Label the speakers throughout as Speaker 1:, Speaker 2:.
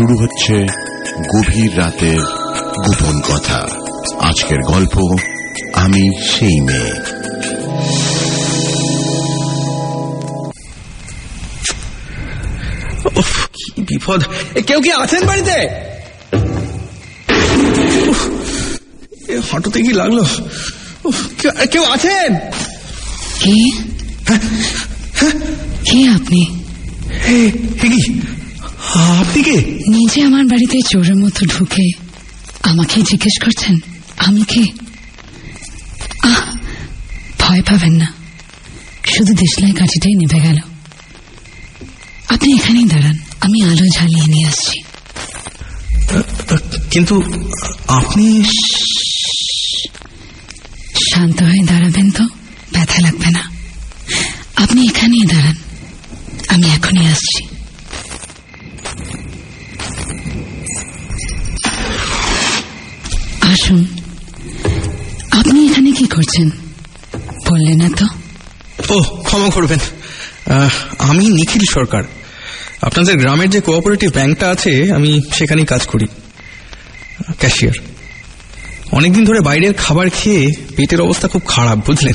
Speaker 1: শুরু হচ্ছে গভীর রাতের গোপন কথা। আজকের গল্প আমি সেই মেয়ে।
Speaker 2: কি বিপদ। কেউ কি আছেন বাড়িতে? উফ, এ হাঁটুতে কি লাগল? কেউ- আছেন?
Speaker 3: কে? কে আপনি?
Speaker 2: এ, এ কি? আপনি কে?
Speaker 3: নিজে আমার বাড়িতে চোরের মতো ঢুকে আমাকে জিজ্ঞেস করছেন আমি কে? আহ ভয় পাবেন না। শুধু দেশলাই কাঠিটাই নেভে গেল। আপনি এখানেই দাঁড়ান আমি আলো ঝালিয়ে নিয়ে আসছি।
Speaker 2: কিন্তু আপনি
Speaker 3: শান্ত হয়ে দাঁড়াবেন তো ব্যথা লাগবে না। আপনি এখানেই দাঁড়ান আমি এখনই আসছি। করছেন বললেন না তো।
Speaker 2: ও ক্ষমা করবেন। আমি নিখিল সরকার। আপনাদের গ্রামের যে কোঅপারেটিভ ব্যাংকটা আছে, আমি সেখানেই কাজ করি। ক্যাশিয়ার। অনেকদিন ধরে বাইরের খাবার খেয়ে পেটের অবস্থা খুব খারাপ, বুঝলেন?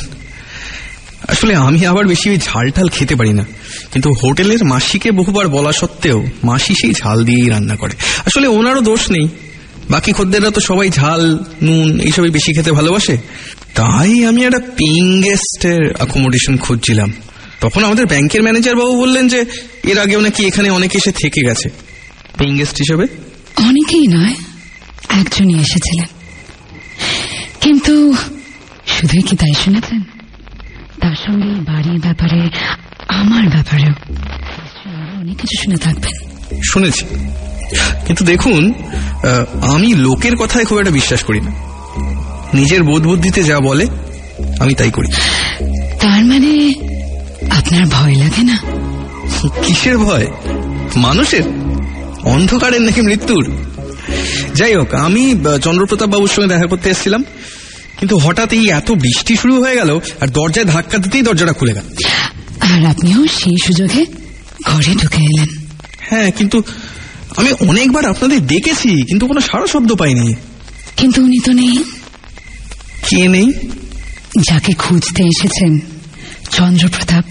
Speaker 2: আসলে আমি আবার বেশি ওই ঝাল ঠাল খেতে পারি না। কিন্তু হোটেলের মাসিকে বহুবার বলা সত্ত্বেও মাসি সেই ঝাল দিয়েই রান্না করে। আসলে ওনারও দোষ নেই। বাকি খদ্দেররা তো সবাই ঝাল নুন এইসবই বেশি খেতে ভালোবাসে। তাই আমি একটা পেইং গেস্টের অ্যাকোমোডেশন খুঁজছিলাম। তখন আমাদের ব্যাংকের ম্যানেজার বাবু বললেন যে এর আগেও নাকি এখানে অনেকে এসে থেকে গেছে। পেইং গেস্ট হিসেবে?
Speaker 3: অনেকেই নয় একজনই এসেছিলেন। কিন্তু শুধুই কি তাই শুনেছেন? তার সঙ্গে বাড়ির ব্যাপারে আমার ব্যাপারেও অনেক কিছু শুনে থাকবেন।
Speaker 2: শুনেছি। কিন্তু দেখুন আমি লোকের কথায় খুব একটা বিশ্বাস করি না। নিজের বোধ বুদ্ধিতে যা বলে আমি তাই করি।
Speaker 3: তার মানে আপনার ভয় লাগে না?
Speaker 2: কিসের ভয়? মানুষের? অন্ধকারের নাকি মৃত্যুর? যাই হোক আমি চন্দ্রপ্রতাপ বাবুর সঙ্গে দেখা করতে এসেছিলাম। কিন্তু হঠাৎ এই এত বৃষ্টি শুরু হয়ে গেল আর দরজায় ধাক্কা দিতেই দরজাটা খুলে গেল।
Speaker 3: আর আপনিও সেই সুযোগে ঘরে ঢুকে এলেন।
Speaker 2: হ্যাঁ কিন্তু আমি অনেকবার আপনাদের ডেকেছি কিন্তু কোনো সারা শব্দ পাইনি।
Speaker 3: কিন্তু উনি তো নেই।
Speaker 2: কে নেই?
Speaker 3: যাকে খুঁজতে এসেছেন চন্দ্রপ্রতাপ।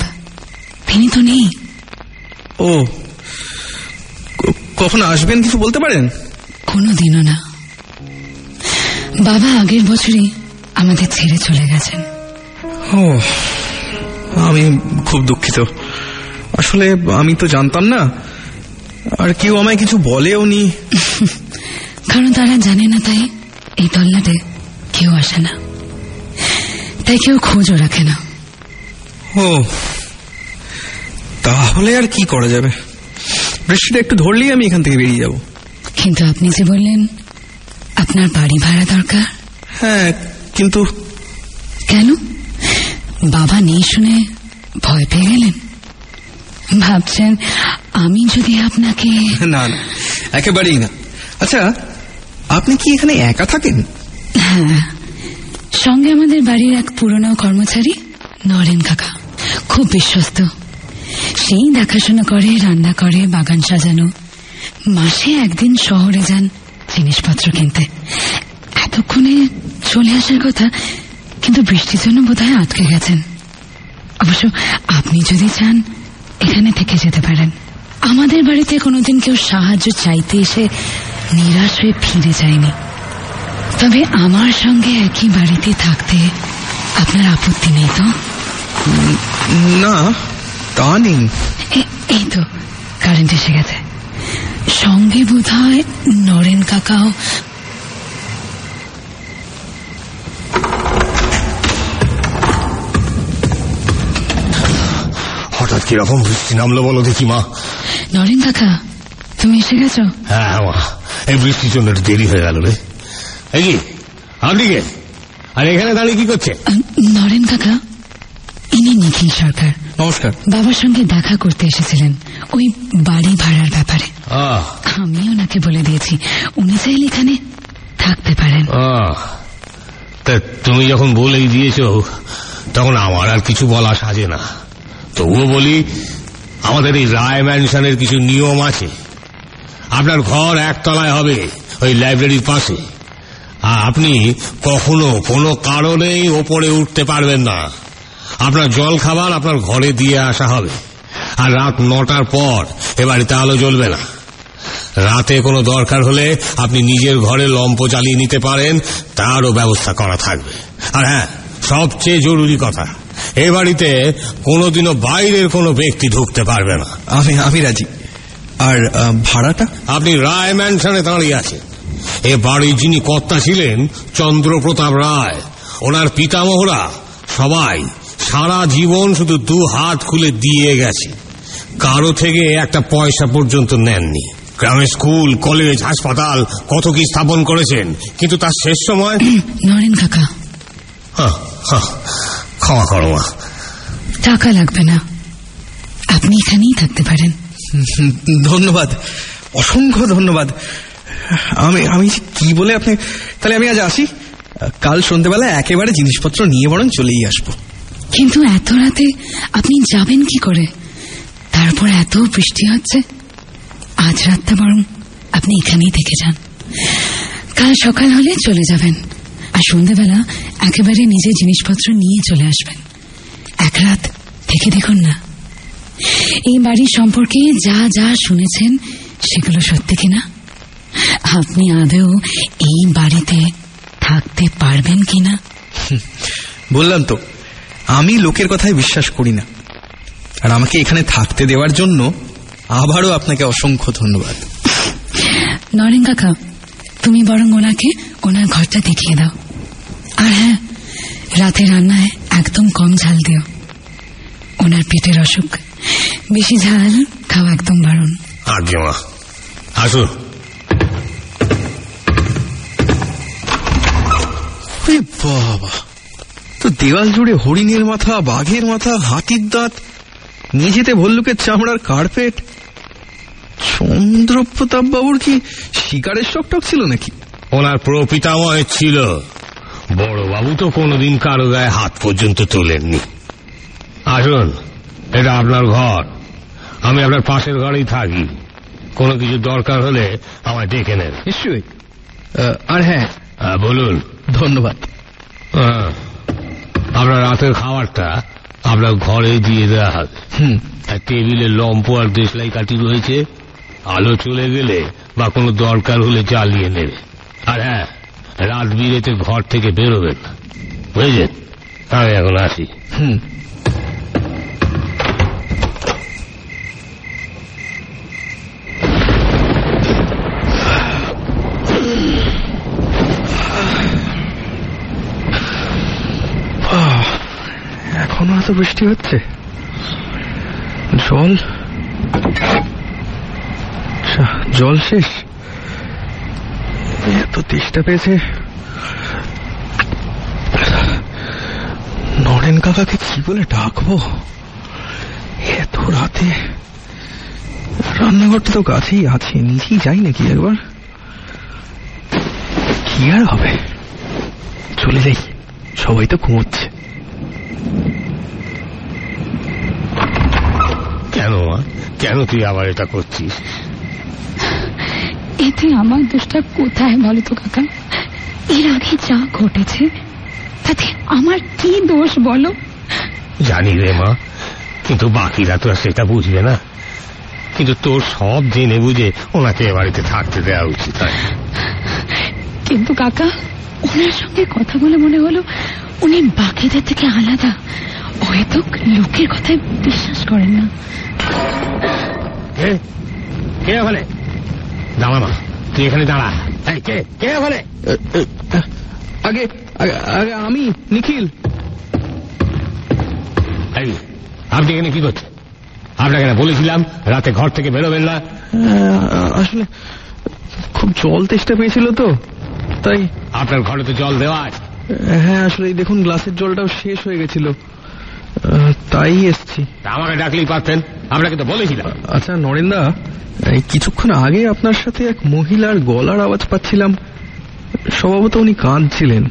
Speaker 3: তিনি তো নেই।
Speaker 2: ও কখন আসবেন কিছু বলতে পারেন?
Speaker 3: কোনোদিনও না। বাবা আগের বছরই আমাদের ছেড়ে চলে গেছেন।
Speaker 2: ও আমি খুব দুঃখিত। আসলে আমি তো জানতাম না আর কেউ আমায় কিছু বলেও নি।
Speaker 3: কারণ তারা জানে না তাই এই তল্লাটে কেউ আসে না। তাই কেউ খোঁজও রাখে না।
Speaker 2: ও তাহলে আর কি করা যাবে? বৃষ্টিটা একটু ধরলেই আমি এখান থেকে বেরিয়ে যাব।
Speaker 3: কিন্তু আপনি যে বললেন আপনার বাড়ি ভাড়া দরকার।
Speaker 2: হ্যাঁ কিন্তু
Speaker 3: কেন? বাবা নেই শুনে ভয় পেয়ে গেলেন। ভাবছেন আমি যদি আপনাকে
Speaker 2: না না একেবারেই না। আচ্ছা আপনি কি এখানে একা থাকেন?
Speaker 3: হ্যাঁ সঙ্গে আমাদের বাড়ির এক পুরনো কর্মচারী নরেন কাকা খুব বিশ্বস্ত। সেই দেখাশোনা করে রান্না করে বাগান সাজানো। মাসে একদিন শহরে যান জিনিসপত্র কিনতে। এতক্ষণে চলে আসার কথা কিন্তু বৃষ্টির জন্য বোধহয় আটকে গেছেন। অবশ্য আপনি যদি চান এখানে থেকে যেতে পারেন। আমাদের বাড়িতে কোনোদিন কেউ সাহায্য চাইতে এসে নিরাশ হয়ে ফিরে যায়নি। তবে আমার সঙ্গে একই বাড়িতে থাকতে আপনার আপত্তি নেই তো?
Speaker 2: না তা নেই।
Speaker 3: এই তো কারেন্ট এসে গেছে। সঙ্গে বোধ হয় নরেন কাকাও
Speaker 4: কীরকম বৃষ্টি নামলো বলো দেখি মা
Speaker 3: নরেন কাকা তুমি এসে গেছো?
Speaker 4: হ্যাঁ মা এই বৃষ্টির জন্য একটু দেরি হয়ে গেল রে। এই কি আপনি কে আর এখানে দাঁড়িয়ে কি করছে?
Speaker 3: নরেন কাকা ইনি নিখিল সরকার।
Speaker 2: নমস্কার।
Speaker 3: বাবার সঙ্গে দেখা করতে এসেছিলেন ওই বাড়ি ভাড়ার ব্যাপারে। আমি ওনাকে বলে দিয়েছি উনি চাইলে এখানে থাকতে পারেন।
Speaker 4: তা তুমি যখন বলেই দিয়েছ তখন আমার আর কিছু বলা সাজে না। তবুও বলি, আমাদের এই রায় ম্যানশনের কিছু নিয়ম আছে। আপনার ঘর একতলায় হবে, ওই লাইব্রেরির পাশে। আর আপনি কখনো কোনো কারণেই ওপরে উঠতে পারবেন না। আপনার জল খাবার আপনার ঘরে দিয়ে আসা হবে। আর রাত নটার পর এ বাড়িতে আলো জ্বলবে না। রাতে কোনো দরকার হলে আপনি নিজের ঘরে লম্প চালিয়ে নিতে পারেন, তারও ব্যবস্থা করা থাকবে। আর হ্যাঁ সবচেয়ে জরুরি কথা এ বাড়িতে কোনোদিনও বাইরের কোনো ব্যক্তি ঢুকতে পারবে না।
Speaker 2: আমি আমি রাজি। আর ভাড়াটা?
Speaker 4: আপনি রায় ম্যানশনে দাঁড়িয়ে আছেন। এ বাড়ির যিনি কর্তা ছিলেন চন্দ্রপ্রতাপ রায়। ওনার পিতামহরা সবাই সারা জীবন শুধু দু হাত খুলে দিয়ে গেছে। কারও থেকে একটা পয়সা পর্যন্ত নেননি। গ্রামের স্কুল কলেজ হাসপাতাল কত কি স্থাপন করেছেন কিন্তু তার শেষ সময়
Speaker 3: নরেন কাকা।
Speaker 4: হাহ, হাহ, ক্ষমা করো মা।
Speaker 3: টাকা লাগবে না। আপনি এখানেই থাকতে পারেন।
Speaker 2: হুম, ধন্যবাদ। অসংখ্য ধন্যবাদ। আমি আমি কি বলে আপনি তাহলে আমি আজ আসি। কাল সন্ধ্যেবেলা একেবারে জিনিসপত্র নিয়ে বরং চলেই আসব।
Speaker 3: কিন্তু এত রাতে আপনি যাবেন কি করে? তারপর এত বৃষ্টি হচ্ছে। আজ রাতটা বরং আপনি এখানেই থেকে যান। কাল সকাল হলে চলে যাবেন। আর সন্ধ্যেবেলা একেবারে নিজের জিনিসপত্র নিয়ে চলে আসবেন। এক রাত থেকে দেখুন না। এই বাড়ির সম্পর্কে যা যা শুনেছেন সেগুলো সত্যি কিনা? আপনি আদৌ এই বাড়িতে থাকতে পারবেন কিনা?
Speaker 2: বললাম তো আমি লোকের কথায় বিশ্বাস করি না। আর আমাকে এখানে থাকতে দেওয়ার জন্য আবারও আপনাকে অসংখ্য ধন্যবাদ।
Speaker 3: নরেন কাকা তুমি বরং ওনাকে ওনার ঘরটা দেখিয়ে দাও। আর হ্যাঁ রাতে রান্নায় একদম কম ঝাল দিও। ওনার পেটের অসুখ। বেশি ঝাল খাওয়া একদম বারণ।
Speaker 4: আজ্ঞে মা। আসুন
Speaker 2: বাবা। তো দেওয়াল জুড়ে হরিণের মাথা বাঘের মাথা হাতির দাঁত মেঝেতে ভল্লুকের চামড়ার কার্পেট। চন্দ্রপ্রতাপ বাবুর কি শিকারের শখ টক ছিল নাকি?
Speaker 4: ওনার প্রপিতাময় ছিল। বড় বাবু তো কোনোদিন কারও গায়ে হাত পর্যন্ত তোলেননি। আসুন এটা আপনার ঘর। আমি আপনার পাশের ঘরেই থাকি। কোনো কিছু দরকার হলে আমায় ডেকে নেন।
Speaker 2: নিশ্চয়ই। আর হ্যাঁ
Speaker 4: হ্যাঁ, বলুন।
Speaker 2: ধন্যবাদ।
Speaker 4: হ্যাঁ, আপনার রাতের খাবারটা আপনার ঘরে দিয়ে দেওয়া হবে টেবিলে লম্প আর দেশলাই কাঠি রয়েছে। আলো চলে গেলে বা কোনো দরকার হলে জ্বালিয়ে নেবে। আর হ্যাঁ রাত বিরেতে ঘর থেকে বেরোবেন না। বুঝেছেন? আমি এখন আসি।
Speaker 2: হুম। আহ, এখনও এত বৃষ্টি হচ্ছে? জল? আচ্ছা, জল শেষ? এত তেষ্টা পেয়েছে? নরেন কাকাকে কি বলে ডাকবো? এত রাতে রান্নাঘরটা তো কাছেই আছে, নিজেই যাই নাকি একবার? কি আর হবে? চলে যাই, সবাই তো ঘুমোচ্ছে।
Speaker 4: কেন কেন তুই আবার এটা করছিস?
Speaker 3: এতে আমার দোষটা কোথায় বলো তো কাকা? এর আগে যা ঘটেছে তাতে আমার কি দোষ বলো?
Speaker 4: জানি রে মা কিন্তু বাকিরা তো সেটা বুঝবে না। কিন্তু তোর সব জেনে বুঝে ওনাকে বাড়িতে থাকতে দেওয়া উচিত
Speaker 3: কিন্তু কাকা ওনার সঙ্গে কথা বলে মনে হলো উনি বাকিদের থেকে আলাদা। হয়তো লোকের কথায় বিশ্বাস করেন না।
Speaker 4: কে? কে ওখানে? দাঁড়া মা তুই এখানে দাঁড়া। কে কে ওখানে?
Speaker 2: আগে আগে- আমি নিখিল।
Speaker 4: এই, আপনি এখানে কি করছেন? আপনাকে না বলেছিলাম রাতে ঘর থেকে বেরোবেন না।
Speaker 2: আসলে খুব জল তেষ্টা পেয়েছিল তো তাই
Speaker 4: আপনার ঘরে তো জল দেওয়া আছে।
Speaker 2: হ্যাঁ আসলে দেখুন গ্লাসের জলটাও শেষ হয়ে গেছিল। তাই এসছি।
Speaker 4: আমাকে ডাকলেই পারতেন। আপনাকে তো বলেছিলাম।
Speaker 2: আচ্ছা নরেন্দা এই কিছুক্ষণ আগে আপনার সাথে এক মহিলার গলার আওয়াজ পাচ্ছিলাম। স্বভাবত উনি কাঁদছিলেন।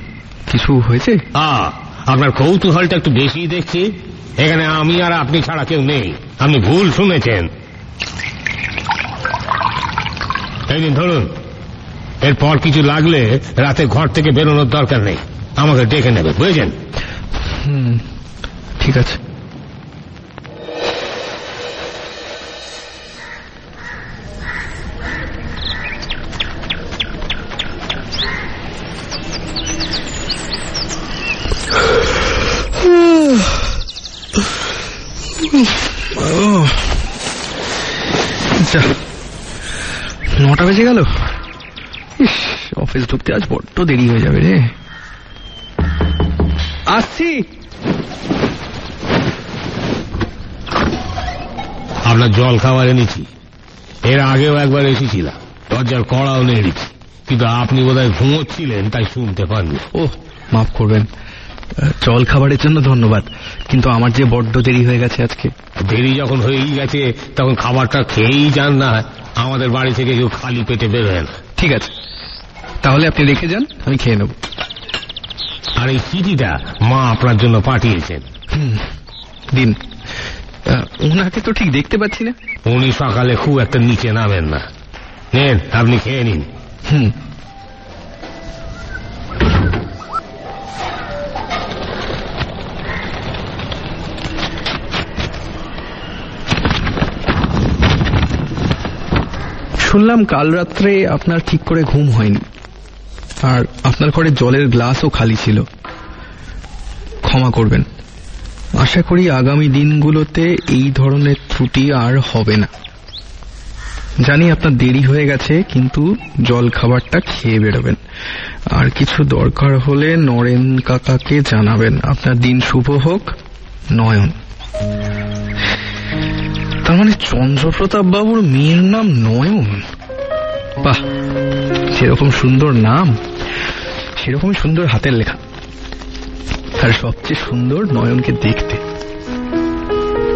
Speaker 2: কিছু হয়েছে?
Speaker 4: আ, আপনার কৌতূহলটা একটু বেশি দেখছি। এখানে আমি আর আপনি ছাড়া কেউ নেই। আপনি ভুল শুনেছেন। এই দিন ধরুন। এরপর কিছু লাগলে রাতে ঘর থেকে বেরোনোর দরকার নেই। আমাকে ডেকে নেবে বুঝেছেন?
Speaker 2: হুম ঠিক আছে। নটা বেজে গেল? অফিস ঢুকতে আজ বড্ড দেরি হয়ে যাবে রে। আসছি।
Speaker 4: আপনার জল খাবার এনেছি। এর আগেও একবার এসেছিলাম। দরজার কড়াও নেড়েছি। কিন্তু আপনি বোধহয় ঘুমোচ্ছিলেন তাই শুনতে পাননি।
Speaker 2: ও মাফ করবেন। জল খাবারের জন্য ধন্যবাদ। কিন্তু আমার যে বড্ড দেরি হয়ে গেছে আজকে।
Speaker 4: দেরি যখন হয়েই গেছে তখন খাবারটা খেয়েই যান না। আমাদের বাড়ি থেকে কেউ খালি পেটে বেরোয় না।
Speaker 2: ঠিক আছে। তাহলে আপনি রেখে যান আমি খেয়ে নেব।
Speaker 4: আর এই চিঠিটা মা আপনার জন্য পাঠিয়েছেন।
Speaker 2: দিন। ওনাকে তো ঠিক দেখতে পাচ্ছি না।
Speaker 4: উনি সকালে খুব একটা নিচে নামেন না। নেন আপনি খেয়ে নিন।
Speaker 2: হুম। শুনলাম কাল রাত্রে আপনার ঠিক করে ঘুম হয়নি। আর আপনার ঘরে জলের গ্লাসও খালি ছিল। ক্ষমা করবেন। আশা করি আগামী দিনগুলোতে এই ধরনের ত্রুটি আর হবে না। জানি আপনার দেরি হয়ে গেছে, কিন্তু জল খাবারটা খেয়ে বেরোবেন। আর কিছু দরকার হলে নরেন কাকাকে জানাবেন। আপনার দিন শুভ হোক, নয়ন। তার মানে চন্দ্রপ্রতাপ বাবুর মেয়ের নাম নয়ন? বাহ, সেরকম সুন্দর নাম, সেরকমই সুন্দর হাতের লেখা। আর সবচেয়ে সুন্দর নয়নকে দেখতে।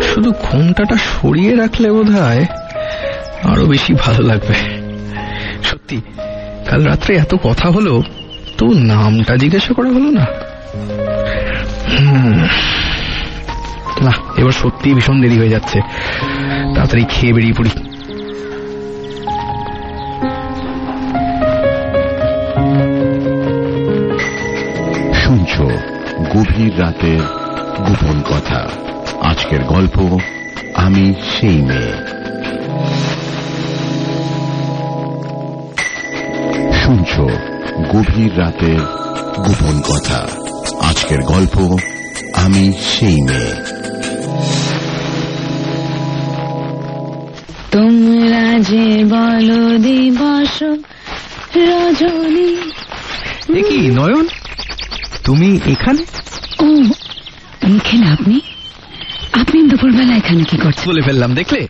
Speaker 2: শুধু ঘোমটাটা সরিয়ে রাখলে বোধ হয় আরও বেশি ভালো লাগবে। সত্যি, কাল রাত্রে এত কথা হলো তো নামটা জিজ্ঞাসা করা হলো না। না, এবার সত্যি ভীষণ দেরি হয়ে যাচ্ছে। তাড়াতাড়ি খেয়ে বেরিয়ে পড়ি।
Speaker 1: শুনছো গভীর রাতের গোপন কথা। আজকের গল্প আমি সেই মেয়ে। শুনছো গভীর রাতের গোপন কথা। আজকের গল্প আমি সেই মেয়ে।
Speaker 3: তোমরা যে বলো দিবস রজনী।
Speaker 2: কি নয়ন? তুমি এখানে?
Speaker 3: ও নিখিল আপনি? আপনি দুপুরবেলা এখানে কি করছেন?
Speaker 2: বলে ফেললাম দেখলে?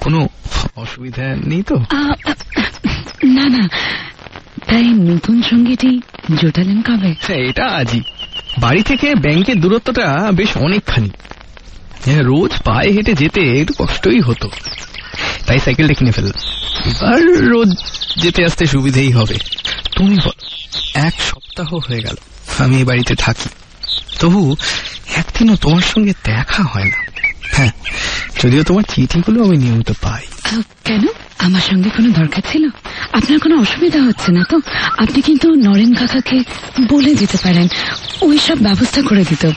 Speaker 2: কোনো অসুবিধা নেই তো?
Speaker 3: না না। তাই নতুন সঙ্গীটি জোটালেন কবে?
Speaker 2: হ্যাঁ, এটা আজই। বাড়ি থেকে ব্যাংকের দূরত্বটা বেশ অনেকখানি। হ্যাঁ, রোজ পায়ে হেঁটে যেতে একটু কষ্টই হতো। তাই সাইকেলটা কিনে ফেললাম। এবার রোজ যেতে আসতে সুবিধেই হবে। তুমি বল এক সপ্তাহ হয়ে গেল। আমি এই বাড়িতে থাকি। তবু একদিনও তোমার সঙ্গে দেখা হয় না। হ্যাঁ যদিও তোমার চিঠিগুলো আমি নিয়মিত পাই।
Speaker 3: কেন? আমার সঙ্গে কোনো দরকার ছিল? আপনার কোনো অসুবিধা হচ্ছে না তো? আপনি কিন্তু নরেন কাকাকে বলে দিতে পারেন। ওই সব ব্যবস্থা করে দিত।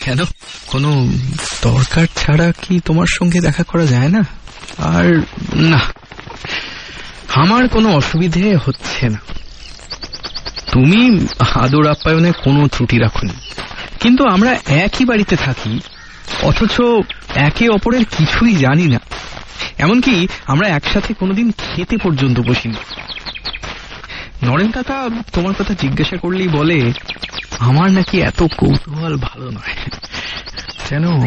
Speaker 2: কেন? কোনো দরকার ছাড়া কি তোমার সঙ্গে দেখা করা যায় না? আর না আমার কোনো অসুবিধে হচ্ছে না। তুমি আদর আপ্যায়নে কোনো ত্রুটি রাখুনি। কিন্তু আমরা একই বাড়িতে থাকি, অথচ একে অপরের কিছুই জানি না। এমনকি আমরা একসাথে কোনোদিন খেতে পর্যন্ত বসিনি। নরেন কাকা তোমার কথা জিজ্ঞাসা করলেই বলে, আমার নাকি এত কৌতূহল ভালো নয়। যেন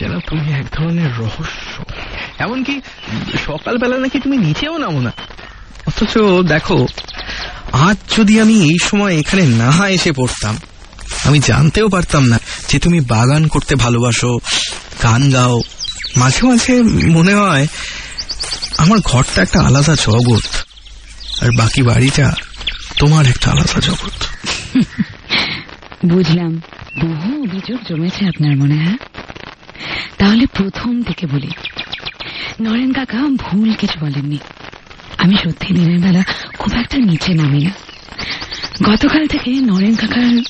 Speaker 2: যেন তুমি এক ধরনের রহস্য। এমনকি সকালবেলা নাকি তুমি নিচেও নামো না। অথচ দেখো আজ যদি আমি এই সময় এখানে না এসে পড়তাম, আমি জানতেও পারতাম না যে তুমি বাগান করতে ভালোবাসো, গান গাও। মাঝে মাঝে মনে হয় আমার ঘরটা একটা আলাদা জগৎ, আর বাকি বাড়িটা তোমার একটা আলাদা জগৎ।
Speaker 3: বুঝলাম। বহু অভিযোগ জমেছে আপনার মনে, হয়? তাহলে প্রথম থেকে বলি। নরেন কাকা ভুল কিছু বলেননি। আমি সত্যি দিনের বেলা খুব একটা নিচে নামি না। গতকাল থেকে নরেন কাকার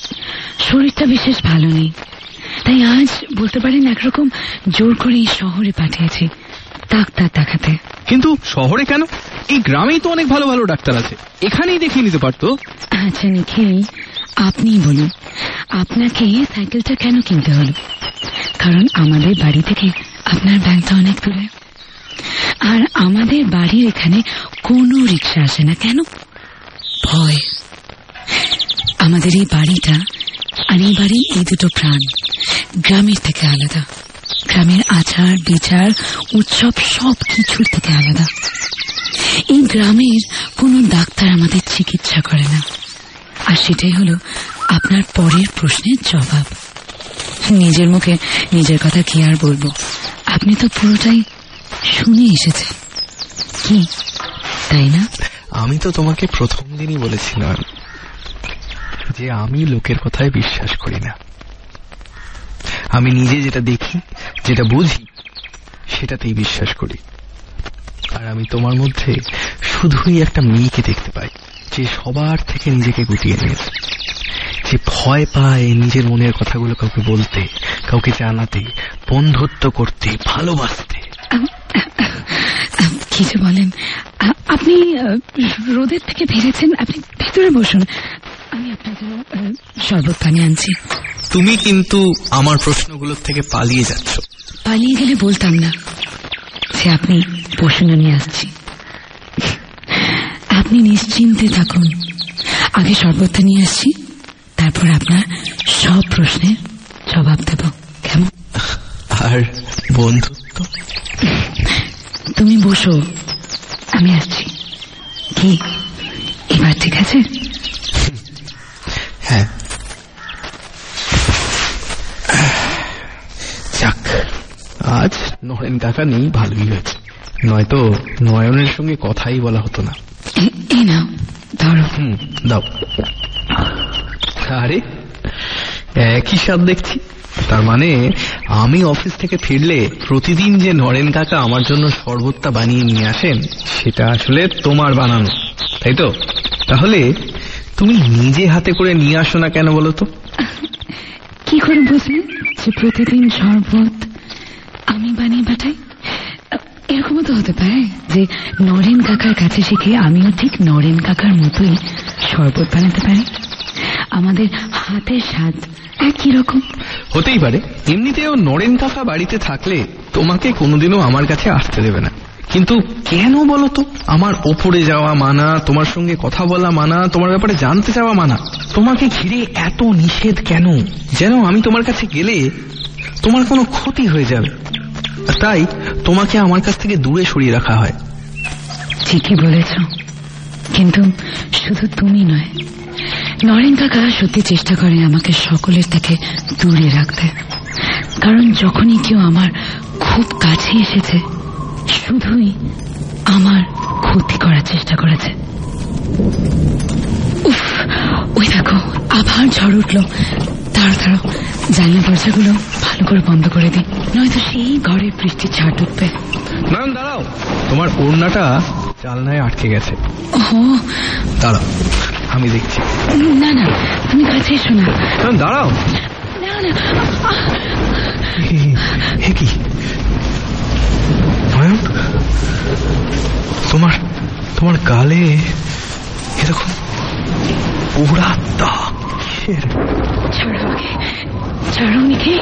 Speaker 3: শরীরটা বিশেষ ভালো নেই। তাই আজ বলতে পারেন একরকম জোর করে শহরে পাঠিয়েছি ডাক্তার দেখাতে।
Speaker 2: কিন্তু শহরে কেন? এই গ্রামেই তো অনেক ভালো ভালো ডাক্তার আছে। এখানেই দেখিয়ে নিতে পারতো।
Speaker 3: আচ্ছা নিখিল আপনিই বলুন আপনাকে সাইকেলটা কেন কিনতে হলো? কারণ আমাদের বাড়ি থেকে আপনার ব্যাংকটা অনেক দূরে। আর আমাদের বাড়ির এখানে কোনো রিক্সা আসে না, কেন? ভয়। আমাদের এই বাড়িটা আর এই বাড়ির এই দুটো প্রাণ গ্রামের থেকে আলাদা। গ্রামের আচার, বিচার, উৎসব সব কিছুর থেকে আলাদা। এই গ্রামের কোনো ডাক্তার আমাদের চিকিৎসা করে না। আর সেটাই হলো আপনার পরের প্রশ্নের জবাব। নিজের মুখে নিজের কথা কি আর বলব? আপনি তো পুরোটাই শুনে এসেছেন কি? তাই না?
Speaker 2: আমি তো তোমাকে প্রথম দিনই বলেছিলাম যে আমি লোকের কথায় বিশ্বাস করি না। আমি নিজে যেটা দেখি, যেটা বুঝি, সেটাতেই বিশ্বাস করি। আর আমি তোমার মধ্যে শুধুই একটা মেয়েকে দেখতে পাই, যে সবার থেকে নিজেকে গুটিয়ে নিয়েছে। যে ভয় পায় নিজের মনের কথাগুলো কাউকে বলতে, কাউকে জানাতে, বন্ধুত্ব করতে, ভালোবাসতে।
Speaker 3: কিছু বলেন। আ- আপনি রোদের থেকে ফিরেছেন আপনি ভেতরে বসুন। আমি আপনার জন্য শরবত পানি আনছি।
Speaker 2: তুমি কিন্তু আমার প্রশ্নগুলোর থেকে পালিয়ে যাচ্ছ।
Speaker 3: পালিয়ে গেলে বলতাম না যে আপনি প্রশ্ন নিয়ে আসছি। আপনি নিশ্চিন্তে থাকুন। আগে শরবতটা নিয়ে আসছি তারপর আপনার সব প্রশ্নের জবাব দেব। কেমন?
Speaker 2: আর বন্ধুত্ব
Speaker 3: তুমি বসো। আমি আসছি। কি? এবার ঠিক আছে?
Speaker 2: হ্যাঁ। যাক আজ নরেন কাকা নেই ভালোই হয়েছে। নয়তো নয়নের সঙ্গে কথাই বলা হতো না।
Speaker 3: এই নাও ধরো।
Speaker 2: হুম দাও। আরে একই স্বাদ দেখছি? তার মানে আমি অফিস থেকে ফিরলে প্রতিদিন যে নরেন কাকা আমার জন্য শরবতটা বানিয়ে নিয়ে আসেন সেটা আসলে তোমার বানানো তাই তো? তাহলে তুমি নিজে হাতে করে নিয়ে আসো না কেন বলো তো?
Speaker 3: কি করে বুঝলেন যে প্রতিদিন শরবত আমি বানিয়ে পাঠাই? এরকমও তো হতে পারে যে নরেন কাকার কাছে শিখে আমিও ঠিক নরেন কাকার মতোই শরবত বানাতে পারি। আমাদের হাতের স্বাদ একই রকম।
Speaker 2: হতেই পারে এমনিতেও নরেন কাকা বাড়িতে থাকলে তোমাকে কোনোদিনও আমার কাছে আসতে দেবে না। কিন্তু কেন বলো তো? আমার ওপরে যাওয়া মানা তোমার সঙ্গে কথা বলা মানা তোমার ব্যাপারে জানতে চাওয়া মানা তোমাকে ঘিরে এত নিষেধ কেন? যেন আমি তোমার কাছে গেলে তোমার কোনো ক্ষতি হয়ে যাবে। তাই তোমাকে আমার কাছ থেকে দূরে সরিয়ে রাখা হয়।
Speaker 3: ঠিকই বলেছ কিন্তু শুধু তুমি নয় নরেন কাকা সত্যি চেষ্টা করে আমাকে সকলের থেকে দূরে রাখতে। কারণ যখনই কেউ আমার খুব কাছে এসেছে শুধুই আমার ক্ষতি করার চেষ্টা করেছে। উফ ওই দেখো আবার ঝড় উঠল। তাড়া তাড়ো জানলা দরজাগুলো ভালো করে বন্ধ করে দিই। নয়তো সেই ঘরে বৃষ্টির ছাট উঠবে।
Speaker 2: দাঁড়াও তোমার ওড়নাটা চালনায় আটকে গেছে।
Speaker 3: ও
Speaker 2: দাঁড়াও। আমি দেখছি।
Speaker 3: না না তুমি কাছে এসো না।
Speaker 2: দাঁড়াও।
Speaker 3: না না
Speaker 2: হে কি? তোমার তোমার গালে এরকম পোড়া দাগ কিসের?
Speaker 3: ছাড়ো আমাকে। ছাড়ো মিকে।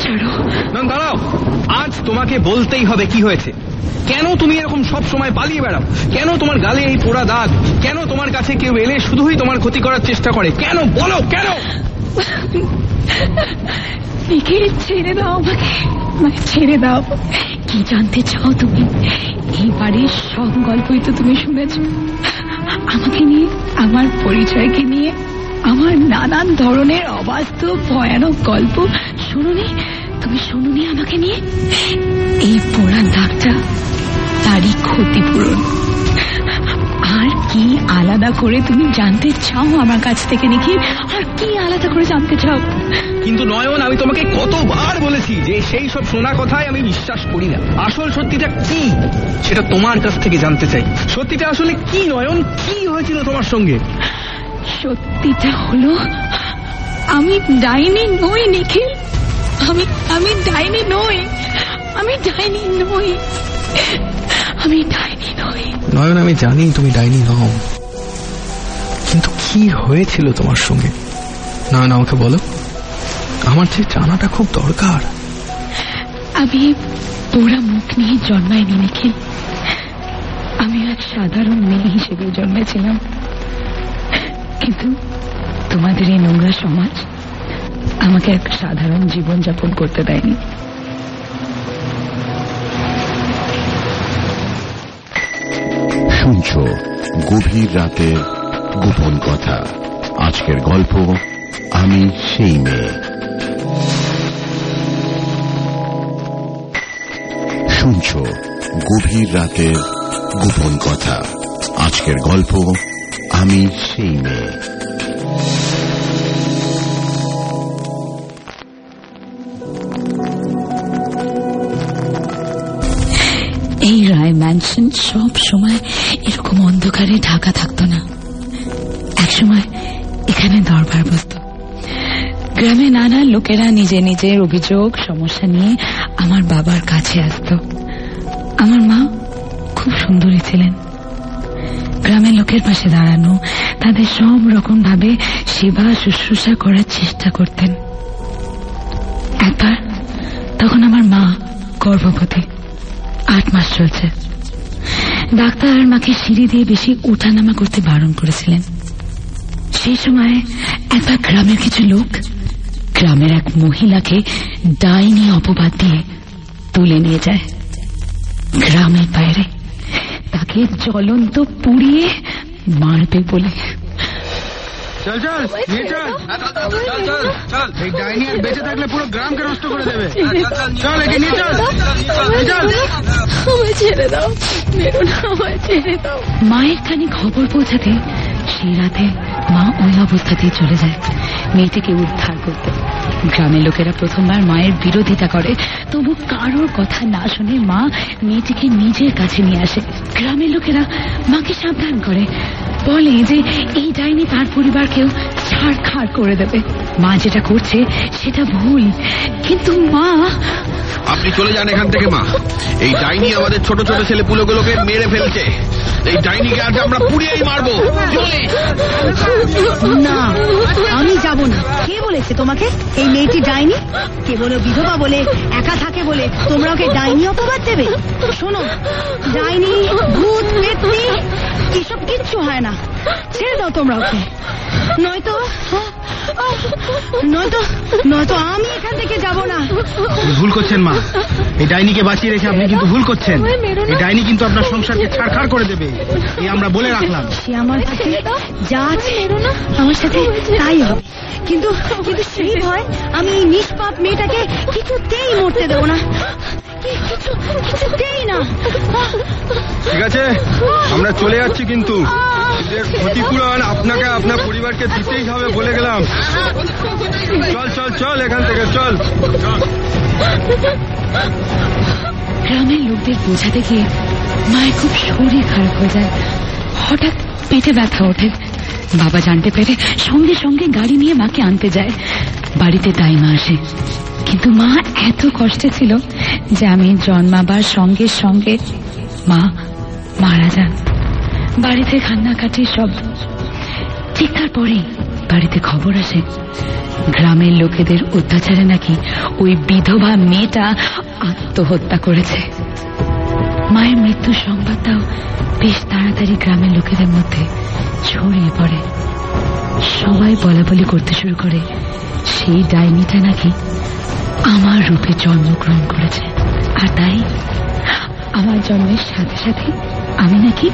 Speaker 3: ছাড়ো।
Speaker 2: নয়ন দাঁড়াও। আজ তোমাকে বলতেই হবে কি হয়েছে। কেন তুমি এরকম সব সময় পালিয়ে বেড়াও? কেন তোমার গালে এই পোড়া দাগ? কেন তোমার কাছে কেউ এলে শুধুই তোমার ক্ষতি করার চেষ্টা করে? কেন? বলো কেন?
Speaker 3: মিকে ছেড়ে দাও আমাকে। আমাকে ছেড়ে দাও। কি জানতে চাও তুমি? এই বাড়ির সব গল্পই তো তুমি শুনেছ। আমাকে নিয়ে আমার পরিচয়কে নিয়ে। আমার নানান ধরনের অবাস্তব, ভয়ানক গল্প। শুনুনি, তুমি শুনুনি আমাকে নিয়ে? এই পোড়া দাগটা তারই ক্ষতিপূরণ। আর কি আলাদা করে তুমি জানতে চাও আমার কাছ থেকে, নাকি? আর কি আলাদা করে জানতে চাও?
Speaker 2: কিন্তু নয়ন, আমি তোমাকে কতবার বলেছি যে সেই সব শোনা কথায় আমি বিশ্বাস করি না। আসল সত্যিটা কি? সেটা তোমার কাছ থেকে জানতে চাই। সত্যিটা আসলে কি নয়ন? কি হয়েছিল তোমার সঙ্গে?
Speaker 3: সত্যিটা হলো আমি ডাইনি নই নিখিল। আমি আমি ডাইনি নই। আমি ডাইনি নই। আমি ডাইনি নই।
Speaker 2: নয়ন আমি জানি তুমি ডাইনি নও। কিন্তু কি হয়েছিল তোমার সঙ্গে? নয়ন আমাকে বলো। আমার যে জানাটা খুব দরকার।
Speaker 3: আমি পোড়া মুখ নিয়ে জন্মাইনি নিখিল। আমি এক সাধারণ মেয়ে হিসেবে জন্মেছিলাম। কিন্তু তোমাদের এই নোংরা সমাজ আমাকে এক সাধারণ জীবন যাপন করতে দেয়নি।
Speaker 1: শুনছ গভীর রাতের গোপন কথা। আজকের গল্প, আমি সেই মেয়ে। শুনছ গভীর রাতের গোপন কথা। আজকের গল্প আমি সেই মেয়ে।
Speaker 3: এই রায় ম্যানশন সব সময় এরকম অন্ধকারে ঢাকা থাকতো না। একসময় এখানে দরবার বসত। গ্রামে নানা লোকেরা নিজে নিজের অভিযোগ, সমস্যা নিয়ে আমার বাবার কাছে আসতো। লোকের পাশে দাঁড়ানো, তাদের সব রকম ভাবে সেবা শুশ্রূষা করার চেষ্টা করতেন। একবার তখন আমার মা গর্ভবতী, আট মাস চলছে। ডাক্তার মাকে সিঁড়ি দিয়ে বেশি ওঠানামা করতে বারণ করেছিলেন। সেই সময় একবার গ্রামের কিছু লোক গ্রামের এক মহিলাকে ডাইনি অপবাদ দিয়ে তুলে নিয়ে যায়। গ্রামের বাইরে তাকে জ্বলন্ত পুড়িয়ে মারবে বলে।
Speaker 5: চল চল নিয়ে চল। চল চল চল এই ডাইনি আর বেঁচে থাকলে পুরো গ্রামকে নষ্ট করে দেবে। চল একে নিয়ে চল চল।
Speaker 3: আমায় ছেড়ে দাও মেরো না আমায় ছেড়ে দাও। মায়ের কানে খবর পৌঁছাতে সেই রাতে মা ওই অবস্থাতেই চলে যায়। মেয়েটিকে উদ্ধার করতে। গ্রামের লোকেরা প্রথমবার মায়ের বিরোধিতা করে। তবু কারোর কথা না শুনে মা মেয়েটিকে নিজের কাছে নিয়ে আসে। গ্রামের লোকেরা মাকে সাবধান করে। বলে যে, এই ডাইনি তার পরিবারকেও ছাড়খাড় করে দেবে। মা যেটা করছে সেটা ভুল। কিন্তু মা
Speaker 6: আপনি চলে যান এখান থেকে মা। এই ডাইনি আমাদের ছোট ছোট ছেলে পুলোগুলোকে মেরে ফেলছে। এই ডাইনিকে আজ আমরা পুড়িয়েই মারবো।
Speaker 7: না আমি যাব না। কে বলেছে তোমাকে? এই মেয়েটি ডাইনি? কেবল বিধবা বলে একা থাকে বলে তোমরা ওকে ডাইনি অপবাদ দেবে? শোনো ডাইনি ভূত এসব কিচ্ছু হয় না। ছেড়ে দাও তোমরা ওকে। নয়তো নয়তো নয়তো আমি এখান থেকে যাব না।
Speaker 5: ভুল করছেন মা। এই ডাইনিকে বাঁচিয়ে রেখে আপনি কিন্তু ভুল করছেন। এই ডাইনি কিন্তু আপনার সংসারকে ছাড়খাড় করে দেবে। এই আমরা বলে রাখলাম।
Speaker 7: সে আমার কাছে যা আছে আমার সাথে তাই হবে। কিন্তু কিন্তু সেই ভয় আমি এই নিষ্পাপ মেয়েটাকে কিছুতেই মরতে দেবো না।
Speaker 5: ঠিক আছে আমরা চলে যাচ্ছি কিন্তু। এদের ক্ষতিপূরণ আপনাকে আপনার পরিবারকে দিতেই হবে বলে গেলাম। চল চল চল এখান থেকে চল।
Speaker 3: গ্রামের লোকদের বোঝাতে গিয়ে মায়ের খুব শরীর খারাপ হয়ে যায়। হঠাৎ পেটে ব্যথা ওঠে। বাবা জানতে পেরে সঙ্গে সঙ্গে গাড়ি নিয়ে মাকে আনতে যায়। বাড়িতে দাইমা আসে। কিন্তু মা এত কষ্টে ছিল যে আমি জন্মাবার সঙ্গে সঙ্গে মা মারা যান। বাড়িতে কান্নাকাটির শব্দ। ঠিক তারপরেই বাড়িতে খবর আসে। গ্রামের লোকেদের অত্যাচারে নাকি ওই বিধবা মেয়েটা আত্মহত্যা করেছে। মায়ের মৃত্যুর সংবাদটাও বেশ তাড়াতাড়ি গ্রামের লোকেদের মধ্যে ছড়িয়ে পড়ে। সবাই বলা বলি করতে শুরু করে। সেই ডাইনিটা নাকি আমার রূপে জন্মগ্রহণ করেছে। আর তাই আমার জন্মের সাথে সাথে আমি নাকি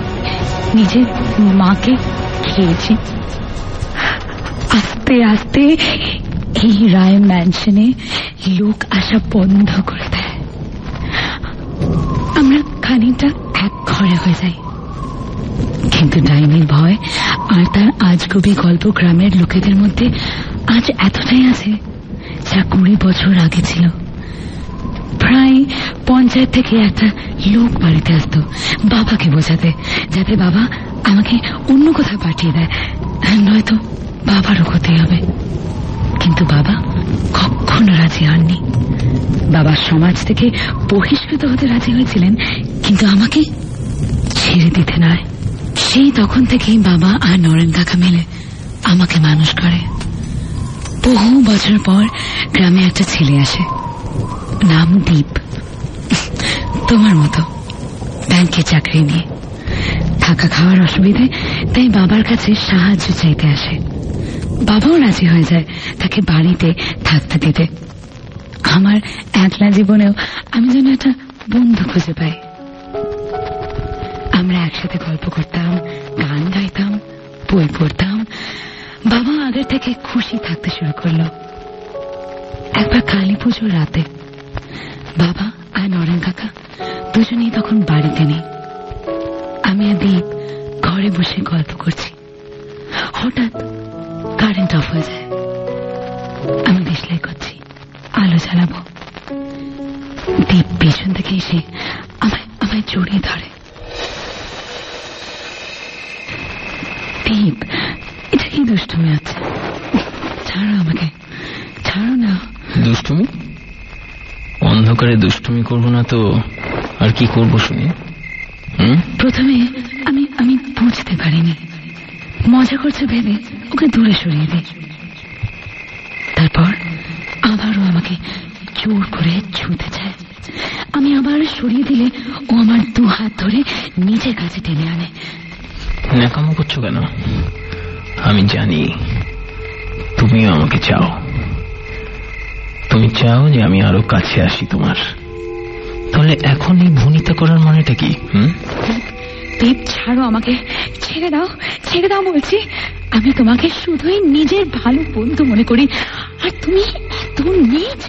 Speaker 3: নিজের মাকে খেয়েছি। আস্তে আস্তে এই রায় ম্যানশনে লোক আসা বন্ধ করে দেয়। আমরা খানিকটা এক ঘরে হয়ে যাই। কিন্তু ডাইনির ভয় আর তার আজগুবি গল্প গ্রামের লোকেদের মধ্যে আজ এতটাই আছে যা কুড়ি বছর আগে ছিল। প্রায় পঞ্চায়েত থেকে একটা লোক বাড়িতে আসতো, বাবাকে বোঝাতে, যাতে বাবা আমাকে অন্য কোথাও পাঠিয়ে দেয়। নয়তো বাবারও ক্ষতি হবে। কিন্তু বাবা কখনো রাজি হননি। বাবা সমাজ থেকে বহিষ্কৃত হতে রাজি হয়েছিলেন, কিন্তু আমাকে ছেড়ে দিতে নয়। সেই তখন থেকেই বাবা আর নরেন কাকা মিলে আমাকে মানুষ করে। বহু বছর পর গ্রামে একটা ছেলে আসে। নাম দীপ। তোমার মতো। ব্যাংকে চাকরি নিয়ে। থাকা খাওয়ার অসুবিধে, তাই বাবার কাছে সাহায্য চাইতে আসে। বাবাও রাজি হয়ে যায় তাকে বাড়িতে থাকতে দিতে। আমার একলা জীবনেও আমি যেন একটা বন্ধু খুঁজে পাই। আমরা একসাথে গল্প করতাম, গান গাইতাম, বই পড়তাম বাবা আগের থেকে খুশি থাকতে শুরু করল। একবার কালী পুজোর রাতে বাবা আর নরেন কাকা দুজনেই তখন বাড়িতে নেই। আমি আর দীপ ঘরে বসে গল্প করছি। হঠাৎ কারেন্ট অফ হয়ে যায়। আমি দেশলাই করছি, আলো জ্বালাবো। দীপ পেছন থেকে এসে আমায় আমায় জড়িয়ে ধরে। দীপ দুষ্টুমি আছে। ছাড়ো আমাকে ছাড়ো না।
Speaker 8: দুষ্টুমি? অন্ধকারে দুষ্টুমি করব না তো আর কি করব শুনি?
Speaker 3: প্রথমে আমি আমি বুঝতে পারিনি। মজা করছে ভেবে ওকে দূরে সরিয়ে দিই তারপর আবারও আমাকে জোর করে ছুঁতে চায়। আমি আবার সরিয়ে দিলে ও আমার দু হাত ধরে নিজের কাছে টেনে আনে।
Speaker 8: ন্যাকামো করছ কেন? আমি জানি তুমিও আমাকে চাও। তুমি চাও যে আমি আরও কাছে আসি তোমার। তাহলে এখন এই ভূমিতা করার মানেটা কি
Speaker 3: ছাড়ো আমাকে। ছেড়ে দাও ছেড়ে দাও বলছি। আমি তোমাকে শুধুই নিজের ভালো বন্ধু মনে করি। আর তুমি এত নিজ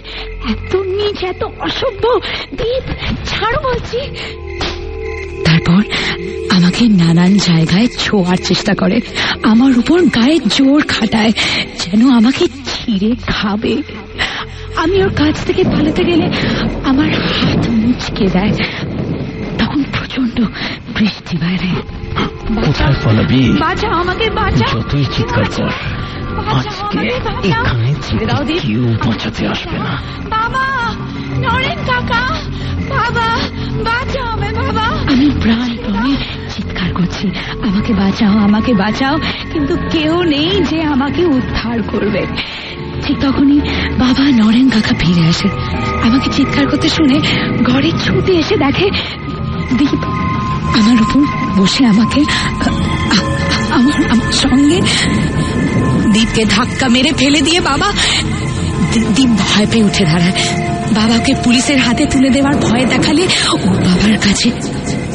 Speaker 3: এত নিজ, এত অসভ্য। দীপ, ছাড়ো বলছি। তারপর আমাকে নানান জায়গায় ছোঁয়ার চেষ্টা করে। আমার উপর গায়ে জোর খাটায় যেন আমাকে ছিঁড়ে খাবে। আমি ওর কাছ থেকে পালাতে গেলে আমার হাত মুচকে দেয়। তখন প্রচণ্ড বৃষ্টি বাইরে।
Speaker 8: কোথায় পালাবি?
Speaker 3: বাঁচাও আমাকে বাঁচাও
Speaker 8: যতই চিৎকার কর। আজকে এখানে। কেউ বাঁচাতে আসবে না।
Speaker 3: বাবা নরেন কাকা। বাবা, বাঁচাও বাবা। আমি প্রাণ প্রাণে চিৎকার করছি। আমাকে বাঁচাও আমাকে বাঁচাও, কিন্তু কেউ নেই যে আমাকে উদ্ধার করবে। ঠিক তখনই বাবা নরেন কাকা ফিরে আসে। আমাকে চিৎকার করতে শুনে ঘরে ছুটে এসে দেখে, দীপ, আমার উপর বসে আমাকে আমার আমার সঙ্গে দীপকে ধাক্কা মেরে ফেলে দিয়ে বাবা দীপ ভয় পেয়ে উঠে দাঁড়ায়। বাবাকে পুলিশের হাতে তুলে দেওয়ার ভয় দেখালে ওর বাবার কাছে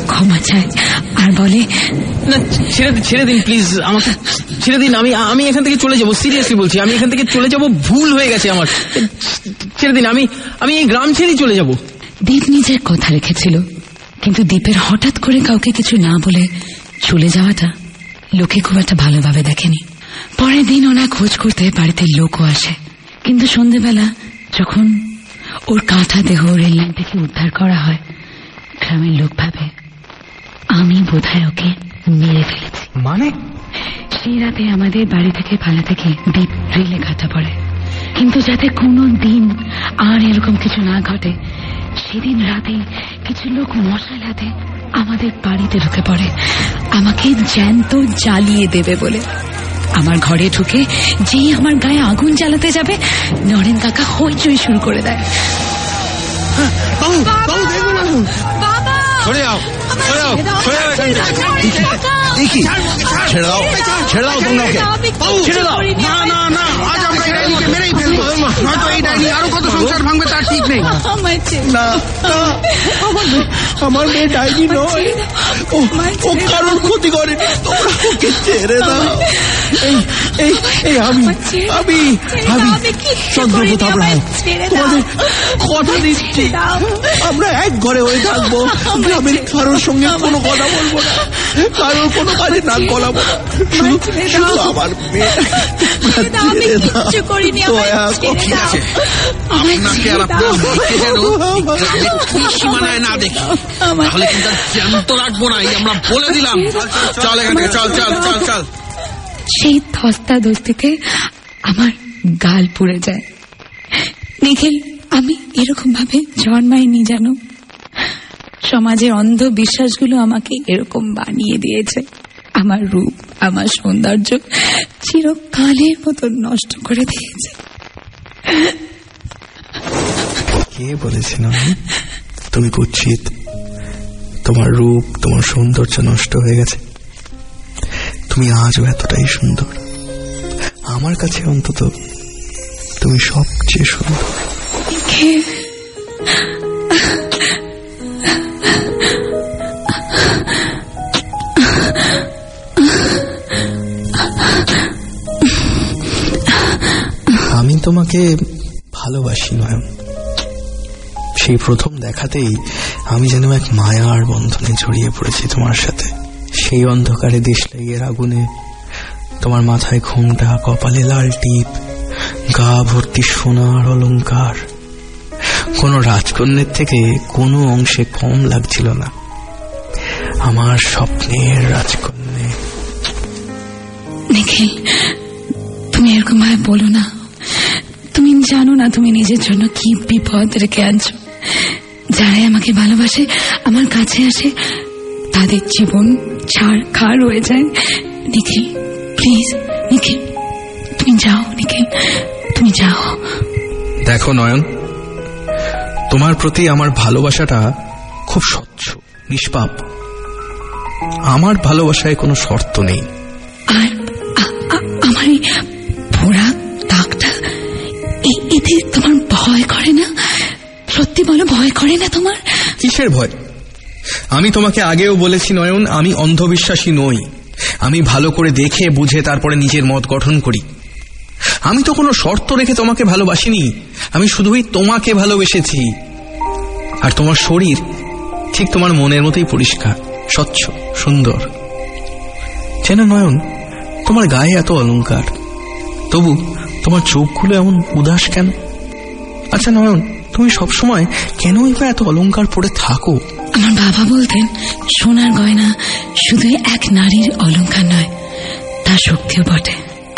Speaker 3: ক্ষমা চায় আর বলে
Speaker 8: না ছেড়ে ছেড়ে দিন প্লিজ আমাকে ছেড়ে দিন আমি আমি এখান থেকে চলে যাব সিরিয়াসলি বলছি আমি এখান থেকে চলে যাব ভুল হয়ে গেছে আমার। ছেড়ে দিন আমি আমি এই গ্রাম ছেড়েই চলে যাব।
Speaker 3: দীপ নিজের কথা রেখেছিল কিন্তু দীপের হঠাৎ করে কাউকে কিছু না বলে চলে যাওয়াটা লোকে খুব একটা ভালোভাবে দেখেনি। পরের দিন ওনা খোঁজ করতে বাড়িতে লোকও আসে কিন্তু সন্ধেবেলা যখন ওর কাঁথা দেহ রেল লাইন থেকে উদ্ধার করা হয়। গ্রামের লোক ভাবে আমি বোধহয় ওকে মেরে ফেলেছি।
Speaker 8: মানে?
Speaker 3: সেই রাতে আমাদের বাড়ি থেকে পালাতে গিয়ে দ্বীপ রেলে কাটা পড়ে। কিন্তু যাতে কোনো দিন আর এরকম কিছু না ঘটে সেদিন রাতে কিছু লোক মশাল হাতে আমাদের বাড়িতে ঢুকে পড়ে। আমাকে জ্যান্ত জ্বালিয়ে দেবে বলে। আমার ঘরে ঢুকে যেই আমার গায়ে আগুন জ্বালাতে যাবে নরেন কাকা হইচই শুরু করে দেয়
Speaker 6: বাবা বাবু
Speaker 9: দেখি। ছেড়ে দাও। ছেড়ে দাও। তোমরা ওকে।
Speaker 6: ছেড়ে দাও না না না আজ আমরা এই ডাইনিকে মেরেই ফেলব। নয়তো এই ডাইনি আরও কত সংসার ভাঙবে তার ঠিক নেই।
Speaker 9: না আমার মেয়ে- আমার মেয়ে ডাইনি নয়। ও ও কারোর ক্ষতি করেনি। তোমরা ওকে ছেড়ে দাও। এই এই এই আমি আমি আমি চন্দ্রপ্রতাপ রায় তোমাদের কথা দিচ্ছি। আমরা এক ঘরে হয়ে থাকব। গ্রামের কারোর সঙ্গে কোনো কথা বলব না। কারোর কোনো কাজে নাক গলাবো না। শুধু শুধু আমার
Speaker 6: দেখি। তাহলে কিন্তু জ্যান্ত রাখব না আমরা বলে দিলাম। চল এখান থেকে চল চল চল চল।
Speaker 3: সেই ধস্তা ধস্তিতে আমার গাল পুড়ে যায়। নিখিল আমি এরকম ভাবে জন্মাইনি জানো সমাজের অন্ধ বিশ্বাসগুলো আমাকে এরকম বানিয়ে দিয়েছে। আমার রূপ আমার সৌন্দর্য চিরকালের মতো নষ্ট করে দিয়েছে।
Speaker 2: কে বলেছিল তুমি কুচ্ছিত তোমার রূপ তোমার সৌন্দর্য নষ্ট হয়ে গেছে। তুমি আজও এতটাই সুন্দর। আমার কাছে অন্তত তুমি সবচেয়ে সুন্দর। তোমাকে ভালোবাসি, নয়ন। সেই প্রথম দেখাতেই আমি যেন এক মায়ার বন্ধনে জড়িয়ে পড়েছি তোমার সাথে। সেই অন্ধকারে দেশলাইয়ের আগুনে তোমার মাথায় ঘুমটা, কপালে লাল টিপ, গা ভর্তি সোনার অলঙ্কার। কোনো রাজকন্যের থেকে কোনো অংশে কম লাগছিল না। আমার স্বপ্নের রাজকন্যে।
Speaker 3: নিখিল, তুমি এরকম ভাবে বলো না। জানো না তুমি নিজের জন্য কি বিপদ রেখে আনছো। যারাই আমাকে ভালোবাসে, আমার কাছে আসে, তাদের জীবন ছাড় খাড় হয়ে যায়। নিখিল প্লিজ নিখিল, তুমি যাও, নিখিল, তুমি যাও।
Speaker 2: দেখো নয়ন, তোমার প্রতি আমার ভালোবাসাটা খুব স্বচ্ছ, নিষ্পাপ। আমার ভালোবাসায় কোনো শর্ত নেই।
Speaker 3: করে না তোমার?
Speaker 2: কিসের ভয়? আমি তোমাকে আগেও বলেছি, নয়ন, আমি অন্ধবিশ্বাসী নই। আমি ভালো করে দেখে, বুঝে, তারপরে নিজের মত গঠন করি। আমি তো কোনো শর্ত রেখে তোমাকে ভালোবাসিনি। আমি শুধুই তোমাকে ভালোবেসেছি। আর তোমার শরীর ঠিক তোমার মনের মতোই পরিষ্কার, স্বচ্ছ, সুন্দর। যেন নয়ন, তোমার গায়ে এত অলংকার, তবু তোমার চোখগুলো এমন উদাস কেন? আচ্ছা নয়ন তুমি সবসময় কেনই বা এত অলংকার পরে থাকো?
Speaker 3: আমার বাবা বলতেন, সোনার গয়না শুধু এক নারীর অলংকার নয় তার শক্তিও বটে।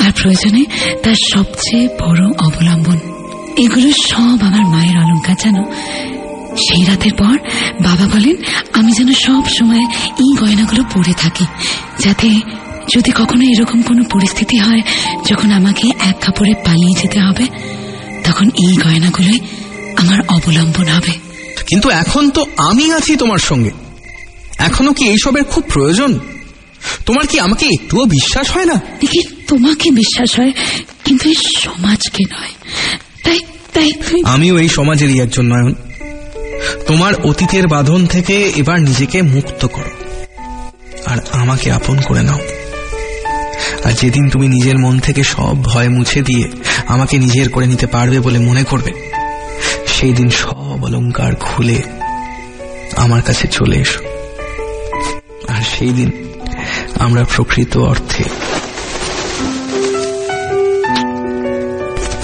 Speaker 3: আর প্রয়োজনে তার সবচেয়ে বড় অবলম্বন। এগুলো সব আমার মায়ের অলংকার জানো। সেই রাতের পর বাবা বলেন, আমি যেন সব সময় এই গয়নাগুলো পরে থাকি, যাতে যদি কখনো এরকম কোনো পরিস্থিতি হয়, যখন আমাকে এক কাপড়ে পালিয়ে যেতে হবে, তখন এই গয়নাগুলোই আমার অবলম্বন হবে।
Speaker 2: কিন্তু এখন তো আমি আছি তোমার সঙ্গে। এখনও কি এইসবের খুব প্রয়োজন? তোমার কি আমাকে একটুও বিশ্বাস হয় না?
Speaker 3: দেখি তোমাকে বিশ্বাস হয় কিন্তু এই সমাজকে নয়। তাই তাই
Speaker 2: আমিও এই সমাজেরই একজন নয়ন। তোমার অতীতের বাঁধন থেকে এবার নিজেকে মুক্ত করো। আর আমাকে আপন করে নাও। আর যেদিন তুমি নিজের মন থেকে সব ভয় মুছে দিয়ে আমাকে নিজের করে নিতে পারবে বলে মনে করবে সেই দিন সব অলংকার খুলে আমার কাছে চলে এসো। আর সেই দিন আমরা প্রকৃত অর্থে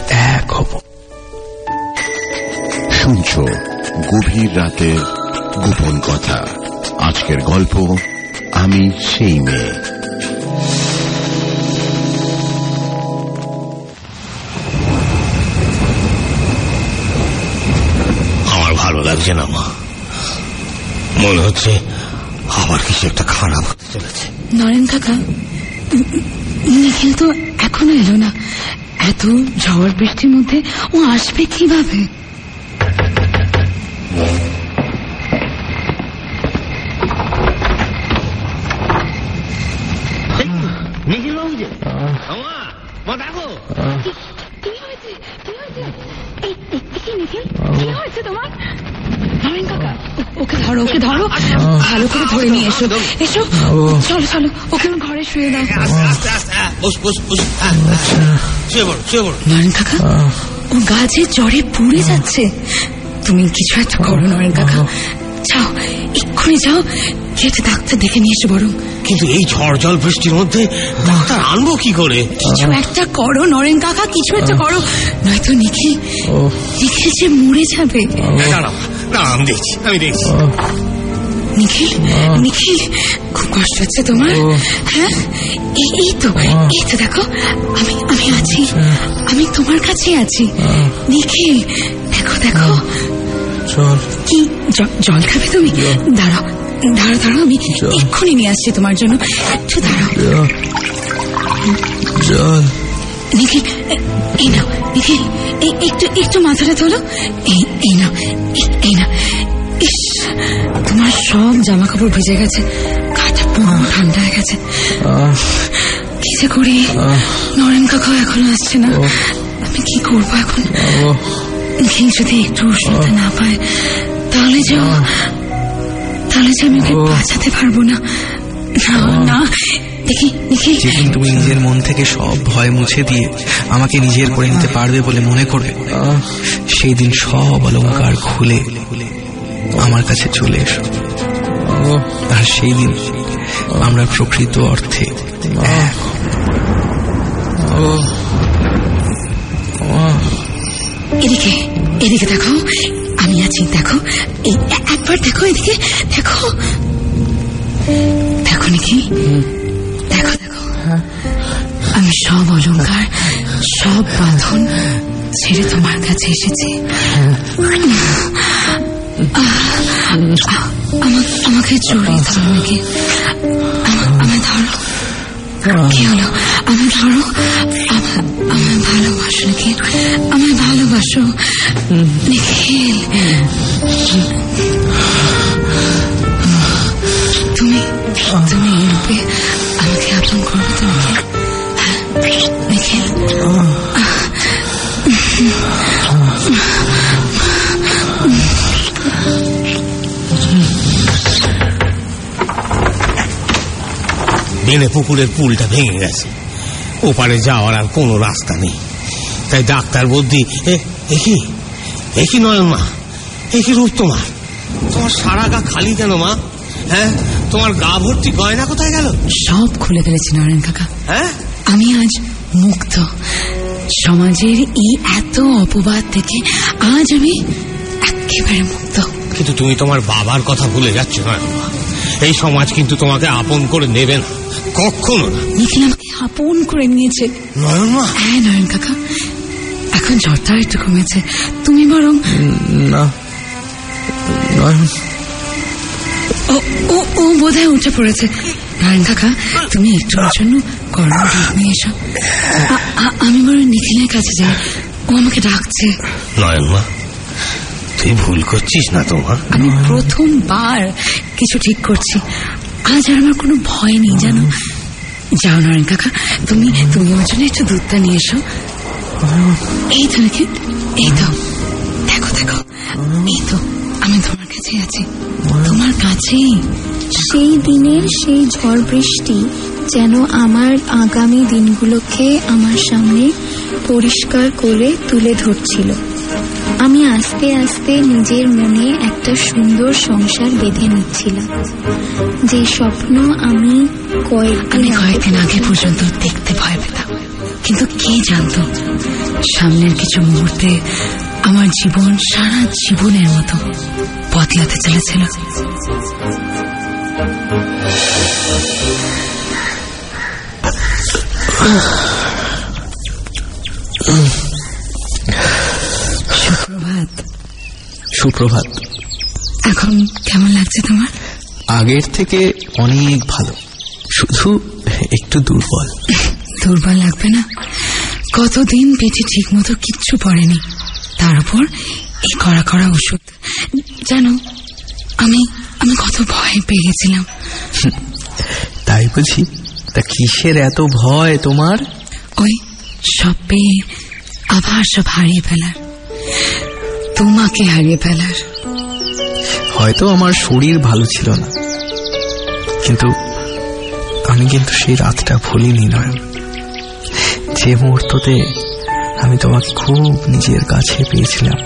Speaker 2: এক হব।
Speaker 10: শুনছ গভীর রাতের গোপন কথা। আজকের গল্প, আমি সেই মেয়ে।
Speaker 4: লাগছে না মা মনে হচ্ছে আবার কিছু একটা খারাপ হতে চলেছে।
Speaker 3: নরেন কাকা নিখিল তো এখনও এলো না। এত ঝড় বৃষ্টির মধ্যে ও আসবে কীভাবে
Speaker 4: নিখিল বাবু যে মা মা দেখো
Speaker 3: কি হয়েছে কি হয়েছে এই এই, কি নিখিল কি হয়েছে তোমার নরেন কাকা ও- ওকে ধরো ওকে ধরো ভালো করে ধরে নিয়ে এসো। এসো। চলো চলো। ওকে ঘরে শুয়ে দাও।
Speaker 4: পড়ো
Speaker 3: নরেন কাকা ও গাছে জ্বরে পুড়ে যাচ্ছে। তুমি কিছু একটা করো নরেন কাকা। যাও এক্ষুনি যাও। কেটে ডাক্তার দেখে নিয়ে এসো বরং।
Speaker 4: কিন্তু এই ঝড় জল বৃষ্টির মধ্যে ডাক্তার আনব কি করে?
Speaker 3: কিছু একটা করো নরেন কাকা কিছু একটা করো। নয়তো নিখিল নিখিল যে মরে যাবে।
Speaker 4: দাঁড়াও দাঁড়াও আমি দেখছি আমি দেখছি।
Speaker 3: নিখিল নিখিল খুব কষ্ট হচ্ছে তোমার। হ্যাঁ? এই তো এই তো দেখো আমি আমি আছি আমি তোমার কাছে আছি। নিখিল দেখো দেখো।
Speaker 1: চল।
Speaker 3: কি জল খাবে তুমি? দাঁড়াও দাঁড়াও দাঁড়াও আমি এক্ষুনি নিয়ে আসছি তোমার জন্য। একটু দাঁড়াও।
Speaker 1: চল।
Speaker 3: নিখিল এই নাও নিখিল এই একটু একটু মাথাটা তোলো এই এই নাও এই- এই না ইস তোমার সব জামা কাপড় ভিজে গেছে। পুরো ঠান্ডা হয়ে গেছে। কি যে করি? নরেন কাকাও এখনও আসছে না। আমি কি করব এখন? নিখিল যদি একটু উষ্ণতা না পায় তাহলে যে তাহলে যে আমি ওকে বাঁচাতে পারব না। না না। দেখি নিখিল
Speaker 2: যেদিন তুমি নিজের মন থেকে সব ভয় মুছে দিয়ে আমাকে নিজের করে নিতে পারবে বলে মনে করবে সেই দিন সব অলংকার খুলে আমার কাছে চলে এসো। আর সেই দিন আমরা প্রকৃত অর্থে এক।
Speaker 3: এদিকে এদিকে দেখো আমি আছি দেখো একবার দেখো এদিকে দেখো। দেখো নাকি? দেখো দেখো। আমি সব অলংকার সব বাঁধন ছেড়ে তোমার কাছে এসেছি। আমাকে জড়িয়ে ধরো নাকি? আমা- আমায় ধরো। কি হলো? আমায় ধরো। আমা- আমায় ভালোবাসো নাকি? আমায় ভালোবাসো। নিখিল তুমি তুমি এই রূপে আমাকে আপন করবে তো নিখিল হ্যাঁ, নিখিল
Speaker 4: বেনে পুকুরের পুলটা ভেঙে গেছে ওপারে যাওয়ার আর কোনো রাস্তা নেই তাই ডাক্তার বুদ্ধি এ এ কি এ কি নয় মা এ কি রূপ তোমার তোমার সারা গা খালি কেন মা হ্যাঁ তোমার গা ভর্তি গয়না কোথায় গেল
Speaker 3: সব খুলে ফেলেছি নরেন কাকা
Speaker 4: হ্যাঁ
Speaker 3: আমি আজ মুক্ত সমাজের এই এত অপবাদ থেকে আজ আমি একেবারে মুক্ত
Speaker 4: কিন্তু তুমি তোমার বাবার কথা ভুলে যাচ্ছ না এই সমাজ কিন্তু তোমাকে আপন করে নেবে না। কখনো
Speaker 3: নিখিল আমাকে আপন করে নিয়েছে।
Speaker 4: নয়ন
Speaker 3: হ্যাঁ নয়ন কাকা। এখন ঝড়টা একটু কমেছে। তুমি বরং
Speaker 1: না। নয়ন।
Speaker 3: ও ও ও বোধহয় উঠে পড়েছে। নারায়ণ কাকা তুমি একটু জন্য নিয়ে এসো। আমি বরং নিখিলের কাছে যাই। ও আমাকে ডাকছে।
Speaker 4: নয়ন মা তুই ভুল করছিস না তোমার
Speaker 3: আমি প্রথমবার কিছু ঠিক করছি। আজ আর আমার কোনো ভয় নেই জানো? যাও নারায়ণ কাকা তুমি তুমি আমার জন্য একটু দুধটা নিয়ে এসো। এই তো নাকি এই তো। দেখো দেখো এই তো আমি তোমার কাছে আছি। তোমার কাছেই।
Speaker 11: সেই দিনের সেই ঝড় বৃষ্টি যেন আমার আগামী দিনগুলোকে আমার সামনে পরিষ্কার করে তুলে ধরছিল। আমি আস্তে আস্তে নিজের মনে একটা সুন্দর সংসার বেঁধে নিচ্ছিলাম। যে স্বপ্ন আমি কয়েকদিন আগে
Speaker 3: কয়েকদিন আগে পর্যন্ত দেখতে ভয় পেতাম। কিন্তু কে জানতো? সামনের কিছু মুহূর্তে আমার জীবন সারা জীবনের মতো বদলাতে চলেছিল। সুপ্রভাত
Speaker 2: সুপ্রভাত।
Speaker 3: এখন কেমন লাগছে তোমার?
Speaker 2: আগের থেকে অনেক ভালো। শুধু একটু দুর্বল।
Speaker 3: দুর্বল লাগবে না। কতদিন পেটে ঠিক মতো কিচ্ছু পড়েনি। তার উপর এই কড়া কড়া ওষুধ। জানো আমি আমি কত ভয় পেয়ে গেছিলাম
Speaker 2: তাই বুঝি তা কিসের এত ভয় তোমার?
Speaker 3: ওই সব পেয়ে আবার সব হারিয়ে ফেলার। তোমাকে হারিয়ে ফেলার।
Speaker 2: হয়তো আমার শরীর ভালো ছিল না। কিন্তু আমি কিন্তু সেই রাতটা ভুলিনি নয় যে মুহূর্ততে আমি তোমাকে খুব নিজের কাছে পেয়েছিলাম।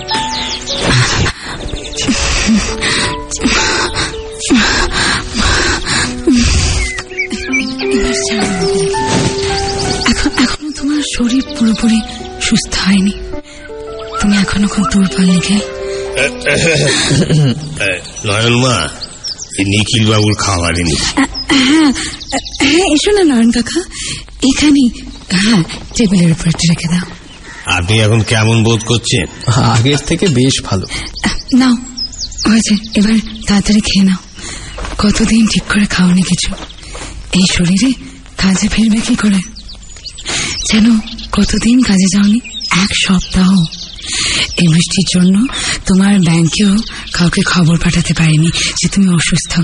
Speaker 3: এখনও তোমার শরীর পুরোপুরি সুস্থ হয়নি। তুমি এখনও খুব দুর্বল নিখিল
Speaker 4: নয়ন মা নিখিল বাবুর খাবার এনে
Speaker 3: হ্যাঁ হ্যাঁ এসো না নয়ন কাকা। এখানে হ্যাঁ টেবিলের উপর একটু রেখে দাও।
Speaker 4: আপনি এখন কেমন বোধ করছেন?
Speaker 2: আগের থেকে বেশ ভালো।
Speaker 3: নাও হয়েছে এবার তাড়াতাড়ি খেয়ে নাও। কতদিন ঠিক করে খাওনি কিছু। এই শরীরে কাজে ফিরবে কি করে? যেন কতদিন কাজে যাওনি এক সপ্তাহ। এই বৃষ্টির জন্য তোমার ব্যাংকেও কাউকে খবর পাঠাতে পারিনি যে তুমি অসুস্থ।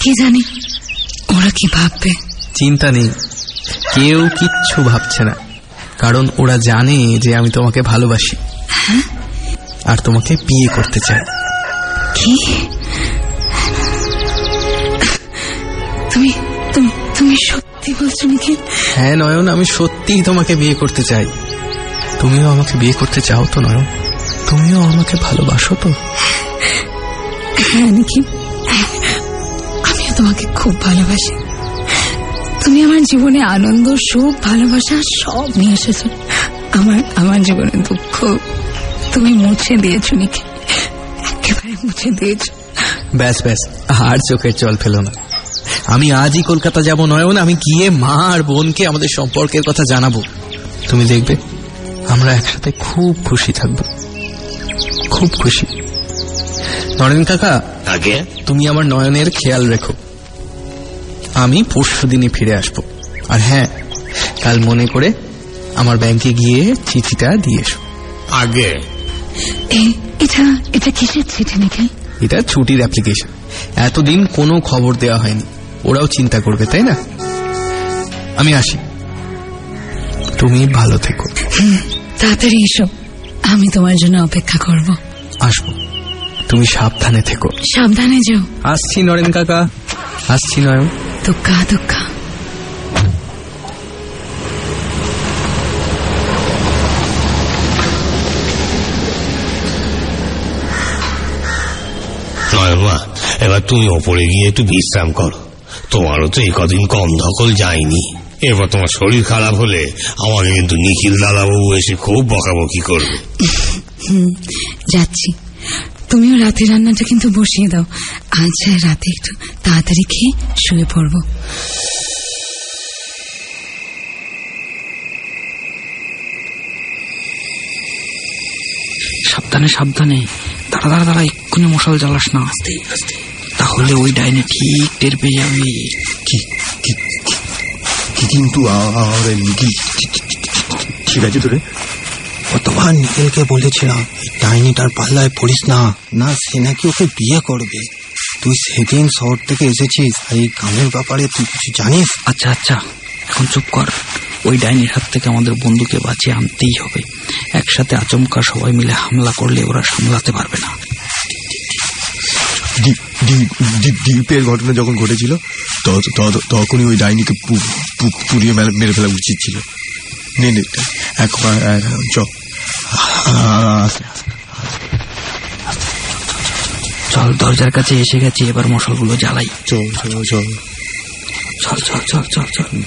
Speaker 3: কে জানি ওরা কি ভাববে?
Speaker 2: চিন্তা নেই। কেউ কিচ্ছু ভাবছে না। কারণ ওরা জানে যে আমি তোমাকে ভালোবাসি। আর তোমাকে বিয়ে করতে চাই।
Speaker 3: কি? তুমি তুমি সত্যি বলছো
Speaker 2: হ্যাঁ নয়ন আমি সত্যিই তোমাকে বিয়ে করতে চাই। তুমিও আমাকে বিয়ে করতে চাও তো নয়ন? তুমিও আমাকে ভালোবাসো তো।
Speaker 3: হ্যাঁ নাকি আমিও তোমাকে খুব ভালোবাসি। তুমি আমার জীবনে আনন্দ সুখ ভালোবাসা সব নিয়ে এসেছ। আমার আমার জীবনে দুঃখ তুমি মুছে দিয়েছ নাকি একেবারে মুছে দিয়েছ।
Speaker 2: ব্যাস ব্যাস আর চোখের জল ফেলো না। আমি আজই কলকাতা যাব নয়ন আমি গিয়ে মা আর বোনকে আমাদের সম্পর্কের কথা জানাব। তুমি দেখবে আমরা একসাথে খুব খুশি থাকব। খুব খুশি। নরেন কাকা
Speaker 4: আগে?
Speaker 2: তুমি আমার নয়নের খেয়াল রেখো। আমি পরশু দিনই ফিরে আসব। আর হ্যাঁ কাল মনে করে আমার ব্যাংকে গিয়ে চিঠিটা দিয়ে এসো।
Speaker 4: আগে?
Speaker 3: এটা এটা কিসের চিঠি নাকি
Speaker 2: এটা ছুটির অ্যাপ্লিকেশন। এতদিন কোনো খবর দেওয়া হয়নি। ওরাও চিন্তা করবে তাই না? আমি আসি। তুমি ভালো থেকো।
Speaker 3: তাড়াতাড়ি এসো। আমি তোমার জন্য অপেক্ষা করব।
Speaker 2: আসব। তুমি সাবধানে থেকো।
Speaker 3: সাবধানে যেও।
Speaker 2: আসছি নরেন কাকা। আসছি নয়ন।
Speaker 3: দুঃখা দুঃখা।
Speaker 4: এবার তুমি ওপরে গিয়ে একটু বিশ্রাম করো। তোমারও তো এই কদিন কম ধকল যায়নি। এবার তোমার শরীর খারাপ হলে আমাকে কিন্তু নিখিল দাদাবাবু এসে খুব বকাবকি করবে।
Speaker 3: হুম যাচ্ছি। তুমিও রাতে রান্নাটা কিন্তু বসিয়ে দাও। আজ রাতে একটু তাড়াতাড়ি খেয়ে শুয়ে পড়ব।
Speaker 12: সাবধানে সাবধানে। দাঁড়া দাঁড়া দাঁড়া এক্ষুনি মশাল জ্বালাস না। তাহলে ওই ডাইনে ঠিক টের পেয়ে যাবি।
Speaker 1: কি? কিন্তু ঠিক আছে তোরে?
Speaker 13: কতবার নিখিলকে বলেছিলাম এই ডাইনিটার পাল্লায় পড়িস না। না সে নাকি ওকে বিয়ে করবে। তুই সেদিন শহর থেকে এসেছিস আর এই গানের ব্যাপারে তুই কিছু জানিস?
Speaker 12: আচ্ছা আচ্ছা এখন চুপ কর। ওই ডাইনির হাত থেকে আমাদের বন্ধুকে বাঁচিয়ে আনতেই হবে। একসাথে আচমকা সবাই মিলে হামলা করলে ওরা সামলাতে পারবে না।
Speaker 1: দ্বীপের ঘটনা যখন ঘটেছিল? ত- ত- তখনই ওই ডাইনিকে পু- পু- পুড়িয়ে মেরে ফেলা উচিত ছিল। নে নে এখন চ
Speaker 12: চল। দরজার কাছে এসে গেছি এবার মশালগুলো জ্বালাই।
Speaker 1: চল চল চল।
Speaker 12: চল চল চল চল চল।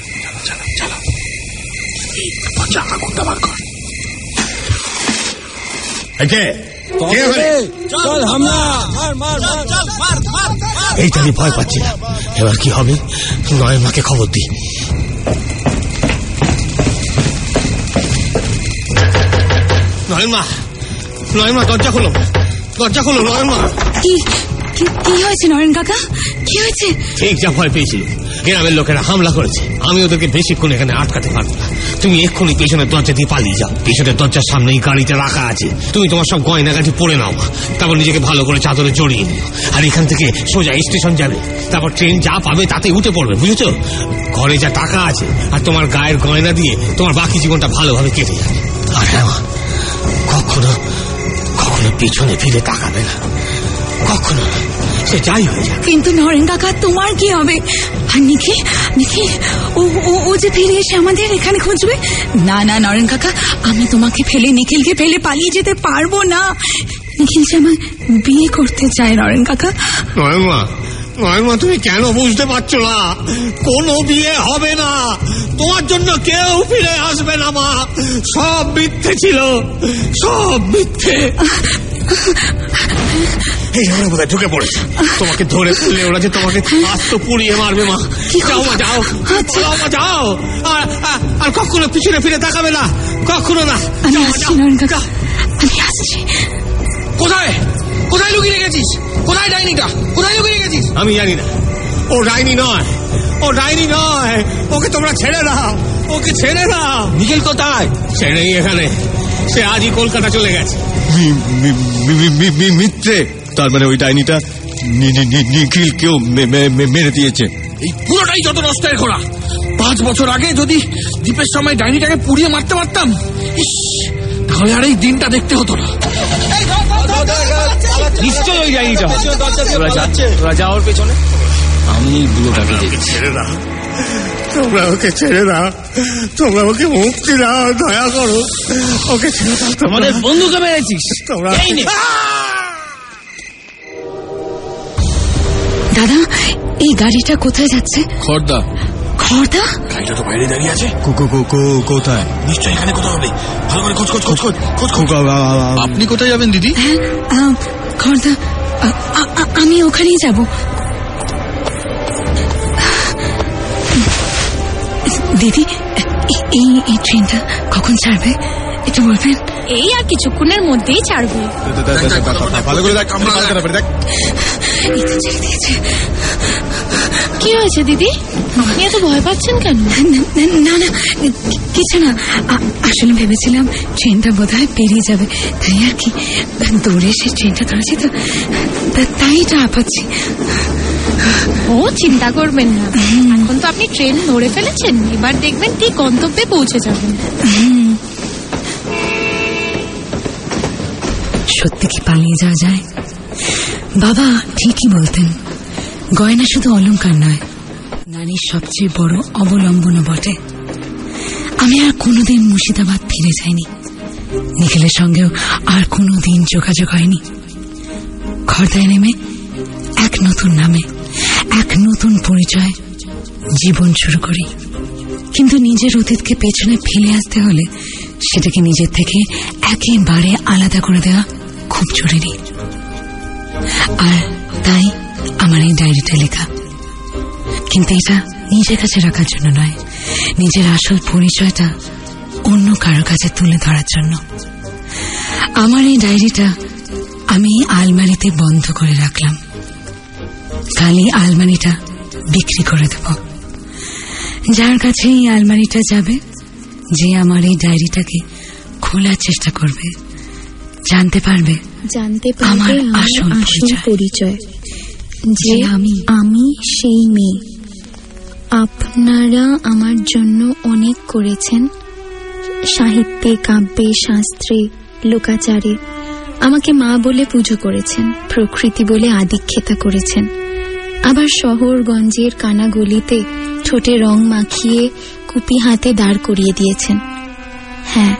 Speaker 4: কে? কে ওখানে?
Speaker 13: চল হামলা।
Speaker 4: এইটা আমি ভয় পাচ্ছিলাম এবার কি হবে? নয় মাকে খবর দি নয় মা নয় মা দরজা খোলো। দরজা খোলো নয় মা।
Speaker 3: কি কি- কি হয়েছে নরেন কাকা? কি হয়েছে?
Speaker 4: ঠিক যা ভয় পেয়েছিল। গ্রামের লোকেরা হামলা করেছে। আমি ওদেরকে বেশিক্ষণ এখানে আটকাতে পারব না। তুমি এক্ষুনি পেছনের দরজা দিয়ে পালিয়ে যাও। পেছনের দরজার সামনেই গাড়িটা রাখা আছে। তুমি তোমার সব গয়নাগাটি পরে নাও। তারপর নিজেকে ভালো করে চাদরে জড়িয়ে নিও। আর এখান থেকে সোজা স্টেশন যাবে। তারপর ট্রেন যা পাবে তাতে উঠে পড়বে, বুঝেছ? ঘরে যা টাকা আছে আর তোমার গায়ের গয়না দিয়ে তোমার বাকি জীবনটা ভালোভাবে কেটে যাবে। আর হ্যাঁ কখনো কখনো পিছনে ফিরে তাকাবে না। কখনো। সে যাই হয়ে যাক
Speaker 3: কিন্তু নরেন কাকা তোমার কি হবে? আর নিখিল নিখিল ও ও ও যে ফিরে এসে আমাদের এখানে খুঁজবে? না না নরেন কাকা আমি তোমাকে ফেলে নিখিলকে ফেলে পালিয়ে যেতে পারব না। নিখিল যে আমার বিয়ে করতে চায় নরেন কাকা।
Speaker 4: মা নয় মা তুমি কেন বুঝতে পারছ না? কোনো বিয়ে হবে না। তোমার জন্য কেউ ফিরে আসবে না মা। সব মিথ্যে ছিল। সব মিথ্যে। এই ওরা বোধহয় ঢুকে পড়েছে। তোমাকে ধরে ফেললে ওরা যে তোমাকে আস্ত পুড়িয়ে মারবে মা। যাও মা যাও। যাও মা যাও। আর আর- কখনো পিছনে ফিরে তাকাবে না। কখনো না।
Speaker 2: কোথায়? কোথায় লুকিয়ে রেখেছিস কোথায় ডাইনিটা কোথায় লুকিয়ে রেখেছিস
Speaker 4: আমি জানি না ও ডাইনি নয় ও ডাইনি নয় ওকে তোমরা ছেড়ে দাও ওকে ছেড়ে দাও
Speaker 2: নিখিল কোথায়
Speaker 4: সে নেই এখানে সে আজই কলকাতা চলে গেছে
Speaker 5: মি- মি- মি- মি- মি- মিথ্যে তার মানে ওই ডাইনিটা নি- নি- নি- নিখিলকেও মে- মে- মে- মেরে দিয়েছে
Speaker 2: এই পুরোটাই যত নষ্টের ঘোড়া পাঁচ বছর আগে যদি দ্বীপের সময় ডাইনিটাকে পুড়িয়ে মারতে পারতাম ইস, তাহলে আর এই দিনটা দেখতে হতো না
Speaker 1: নিশ্চয় ওই ডাইনিটা তোরা যাচ্ছে তোরা যাওয়ার পেছনে। আমি বুড়োটাকে
Speaker 4: ছেড়ে দাও। তোমরা ওকে ছেড়ে দাও। তোমরা ওকে মুক্তি দাও দয়া করো। ওকে ছেড়ে দাও তোমরা।
Speaker 1: আমাদের বন্ধুকে মেরেছিস।
Speaker 4: তোমরা
Speaker 3: দাদা এই গাড়িটা কোথায় যাচ্ছে?
Speaker 2: খর্দা।
Speaker 3: খড়দা
Speaker 2: গাড়িটা তো বাইরে দাঁড়িয়ে আছে।
Speaker 5: কো- কো- কো- কো- কোথায়?
Speaker 2: নিশ্চয়ই এখানে কোথাও হবে ভালো করে খোঁজ খোঁজ খোঁজ খোঁজ। খোঁজ আপনি কোথায় যাবেন দিদি?
Speaker 3: হ্যাঁ আ- আমি ওখানেই যাব। দিদি এই এই ট্রেনটা কখন ছাড়বে? একটু বলবেন?
Speaker 9: এই আর কিছুক্ষণের মধ্যেই ছাড়বে।
Speaker 5: ভালো করে দেখ আমরা দেখ।
Speaker 3: এই তো ছেড়ে দিয়েছে।
Speaker 9: কি হয়েছে দিদি? আপনি এত ভয় পাচ্ছেন কেন?
Speaker 3: না না কিছু না। আসলে ভেবেছিলাম ট্রেনটা বোধহয় পেরিয়ে যাবে। তাই আর কি দৌড়ে এসে ট্রেনটা ধরেছি তো। তা- তাই এটা আপাচ্ছি।
Speaker 9: ও চিন্তা করবেন না। এখন তো আপনি ট্রেন ধরে ফেলেছেন। এবার দেখবেন ঠিক গন্তব্যে পৌঁছে যাবেন।
Speaker 3: সত্যি কি পালিয়ে যাওয়া যায়? বাবা, ঠিকই বলতেন। গয়না শুধু অলংকার নয়, নারীর সবচেয়ে বড় অবলম্বনও বটে। আমি আর কোনোদিন মুর্শিদাবাদ ফিরে যাইনি। নিখিলের সঙ্গেও আর কোনোদিন যোগাযোগ হয়নি। খর্দায় নেমে এক নতুন নামে, এক নতুন পরিচয় জীবন শুরু করি। কিন্তু নিজের অতীতকে পেছনে ফেলে আসতে হলে সেটাকে নিজের থেকে একেবারে আলাদা করে দেওয়া খুব জরুরি। আর তাই আমার এই ডায়েরিটা লেখা। কিন্তু এটা নিজের কাছে রাখার জন্য নয়, নিজের আসল পরিচয়টা অন্য কারোর কাছে তুলে ধরার জন্য। আমার এই ডায়েরিটা আমি আলমারিতে বন্ধ করে রাখলাম। কালই আলমারিটা বিক্রি করে দেব। যার কাছে এই আলমারিটা যাবে, যে আমার এই ডায়েরিটাকে খোলার চেষ্টা করবে। জানতে পারবে।
Speaker 11: জানতে
Speaker 3: আমার
Speaker 11: পারবে আমার
Speaker 3: আসল পরিচয়।
Speaker 11: যে
Speaker 3: আমি।
Speaker 11: আমি সেই মেয়ে। আপনারা আমার জন্য অনেক করেছেন। সাহিত্যে কাব্যে শাস্ত্রে লোকাচারে। আমাকে মা বলে পুজো করেছেন প্রকৃতি বলে আদিক্ষেতা করেছেন। আবার শহর শহরগঞ্জের কানাগলিতে ঠোঁটে রং মাখিয়ে কুপি হাতে দাঁড় করিয়ে দিয়েছেন। হ্যাঁ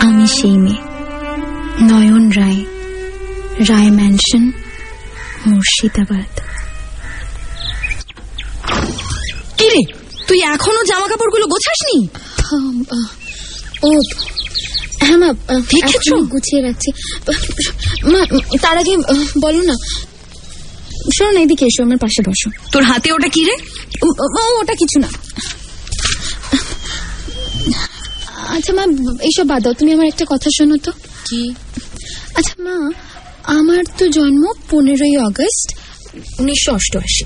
Speaker 11: আমি সেই মেয়ে। নয়ন রায় রায় ম্যানশন মুর্শিদাবাদ।
Speaker 9: কিরে তুই এখনও জামা কাপড়গুলো গোছাসনি
Speaker 11: ও হ্যাঁ মা
Speaker 9: দেখেছ?
Speaker 11: গুছিয়ে রাখছি। মা তার আগে বলো না। শোনো না এদিকে এসো আমার পাশে বসো।
Speaker 9: তোর হাতে ওটা কি রে?
Speaker 11: ওটা কিছু না। আচ্ছা মা এইসব বাদ দাও তুমি আমার একটা কথা শোনো তো।
Speaker 9: কি?
Speaker 11: আচ্ছা মা আমার তো জন্ম পনেরোই আগস্ট উনিশশো অষ্টআশি।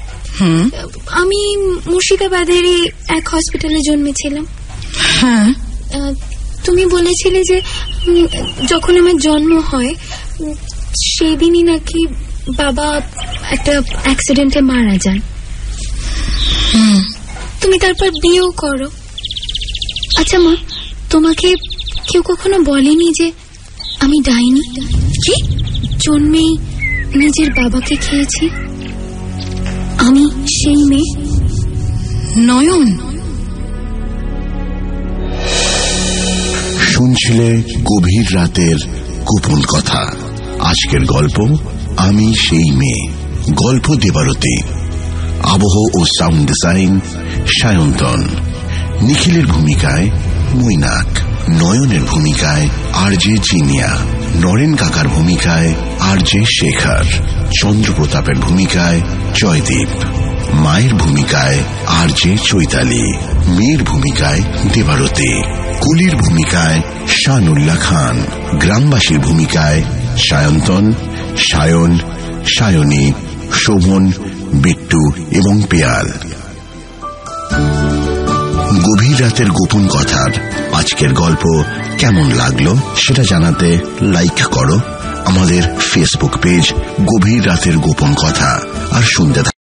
Speaker 11: আমি মুর্শিদাবাদেরই এক হসপিটালে জন্মেছিলাম।
Speaker 3: হ্যাঁ।
Speaker 11: তুমি বলেছিলে যে যখন আমার জন্ম হয় সেই দিনই নাকি বাবা একটা অ্যাক্সিডেন্টে মারা যান। তুমি তারপর বিয়েও করো। আচ্ছা মা তোমাকে কেউ কখনো বলেনি যে আমি ডাইনি? কি? জন্মেই নিজের বাবাকে খেয়েছি। আমি সেই মেয়ে।
Speaker 3: নয়ন।
Speaker 10: শুনছিলে গভীর রাতের গোপন কথা। আজকের গল্প আমি সেই মেয়ে। গল্প দেবারতী। আবহ ও সাউন্ড ডিজাইন সায়ন্তন। নিখিলের ভূমিকায় মৈনাক। নয়নের ভূমিকায় আর জে জিনিয়া। নরেন কাকার ভূমিকায় আর জে শেখর, চন্দ্রপ্রতাপের ভূমিকায় জয়দীপ, মায়ের ভূমিকায় আর জে চৈতালি, মেয়ের ভূমিকায় দেবারতী, কুলির ভূমিকায় শানুল্লাহ খান, গ্রামবাসীর ভূমিকায় সায়ন্তন, সায়ন, সায়নী, শোভন, বিট্টু এবং পেয়াল। গভীর রাতের গোপন কথার আজকের গল্প কেমন লাগল সেটা জানাতে লাইক করো আমাদের ফেসবুক পেজ গভীর রাতের গোপন কথা আর শুনতে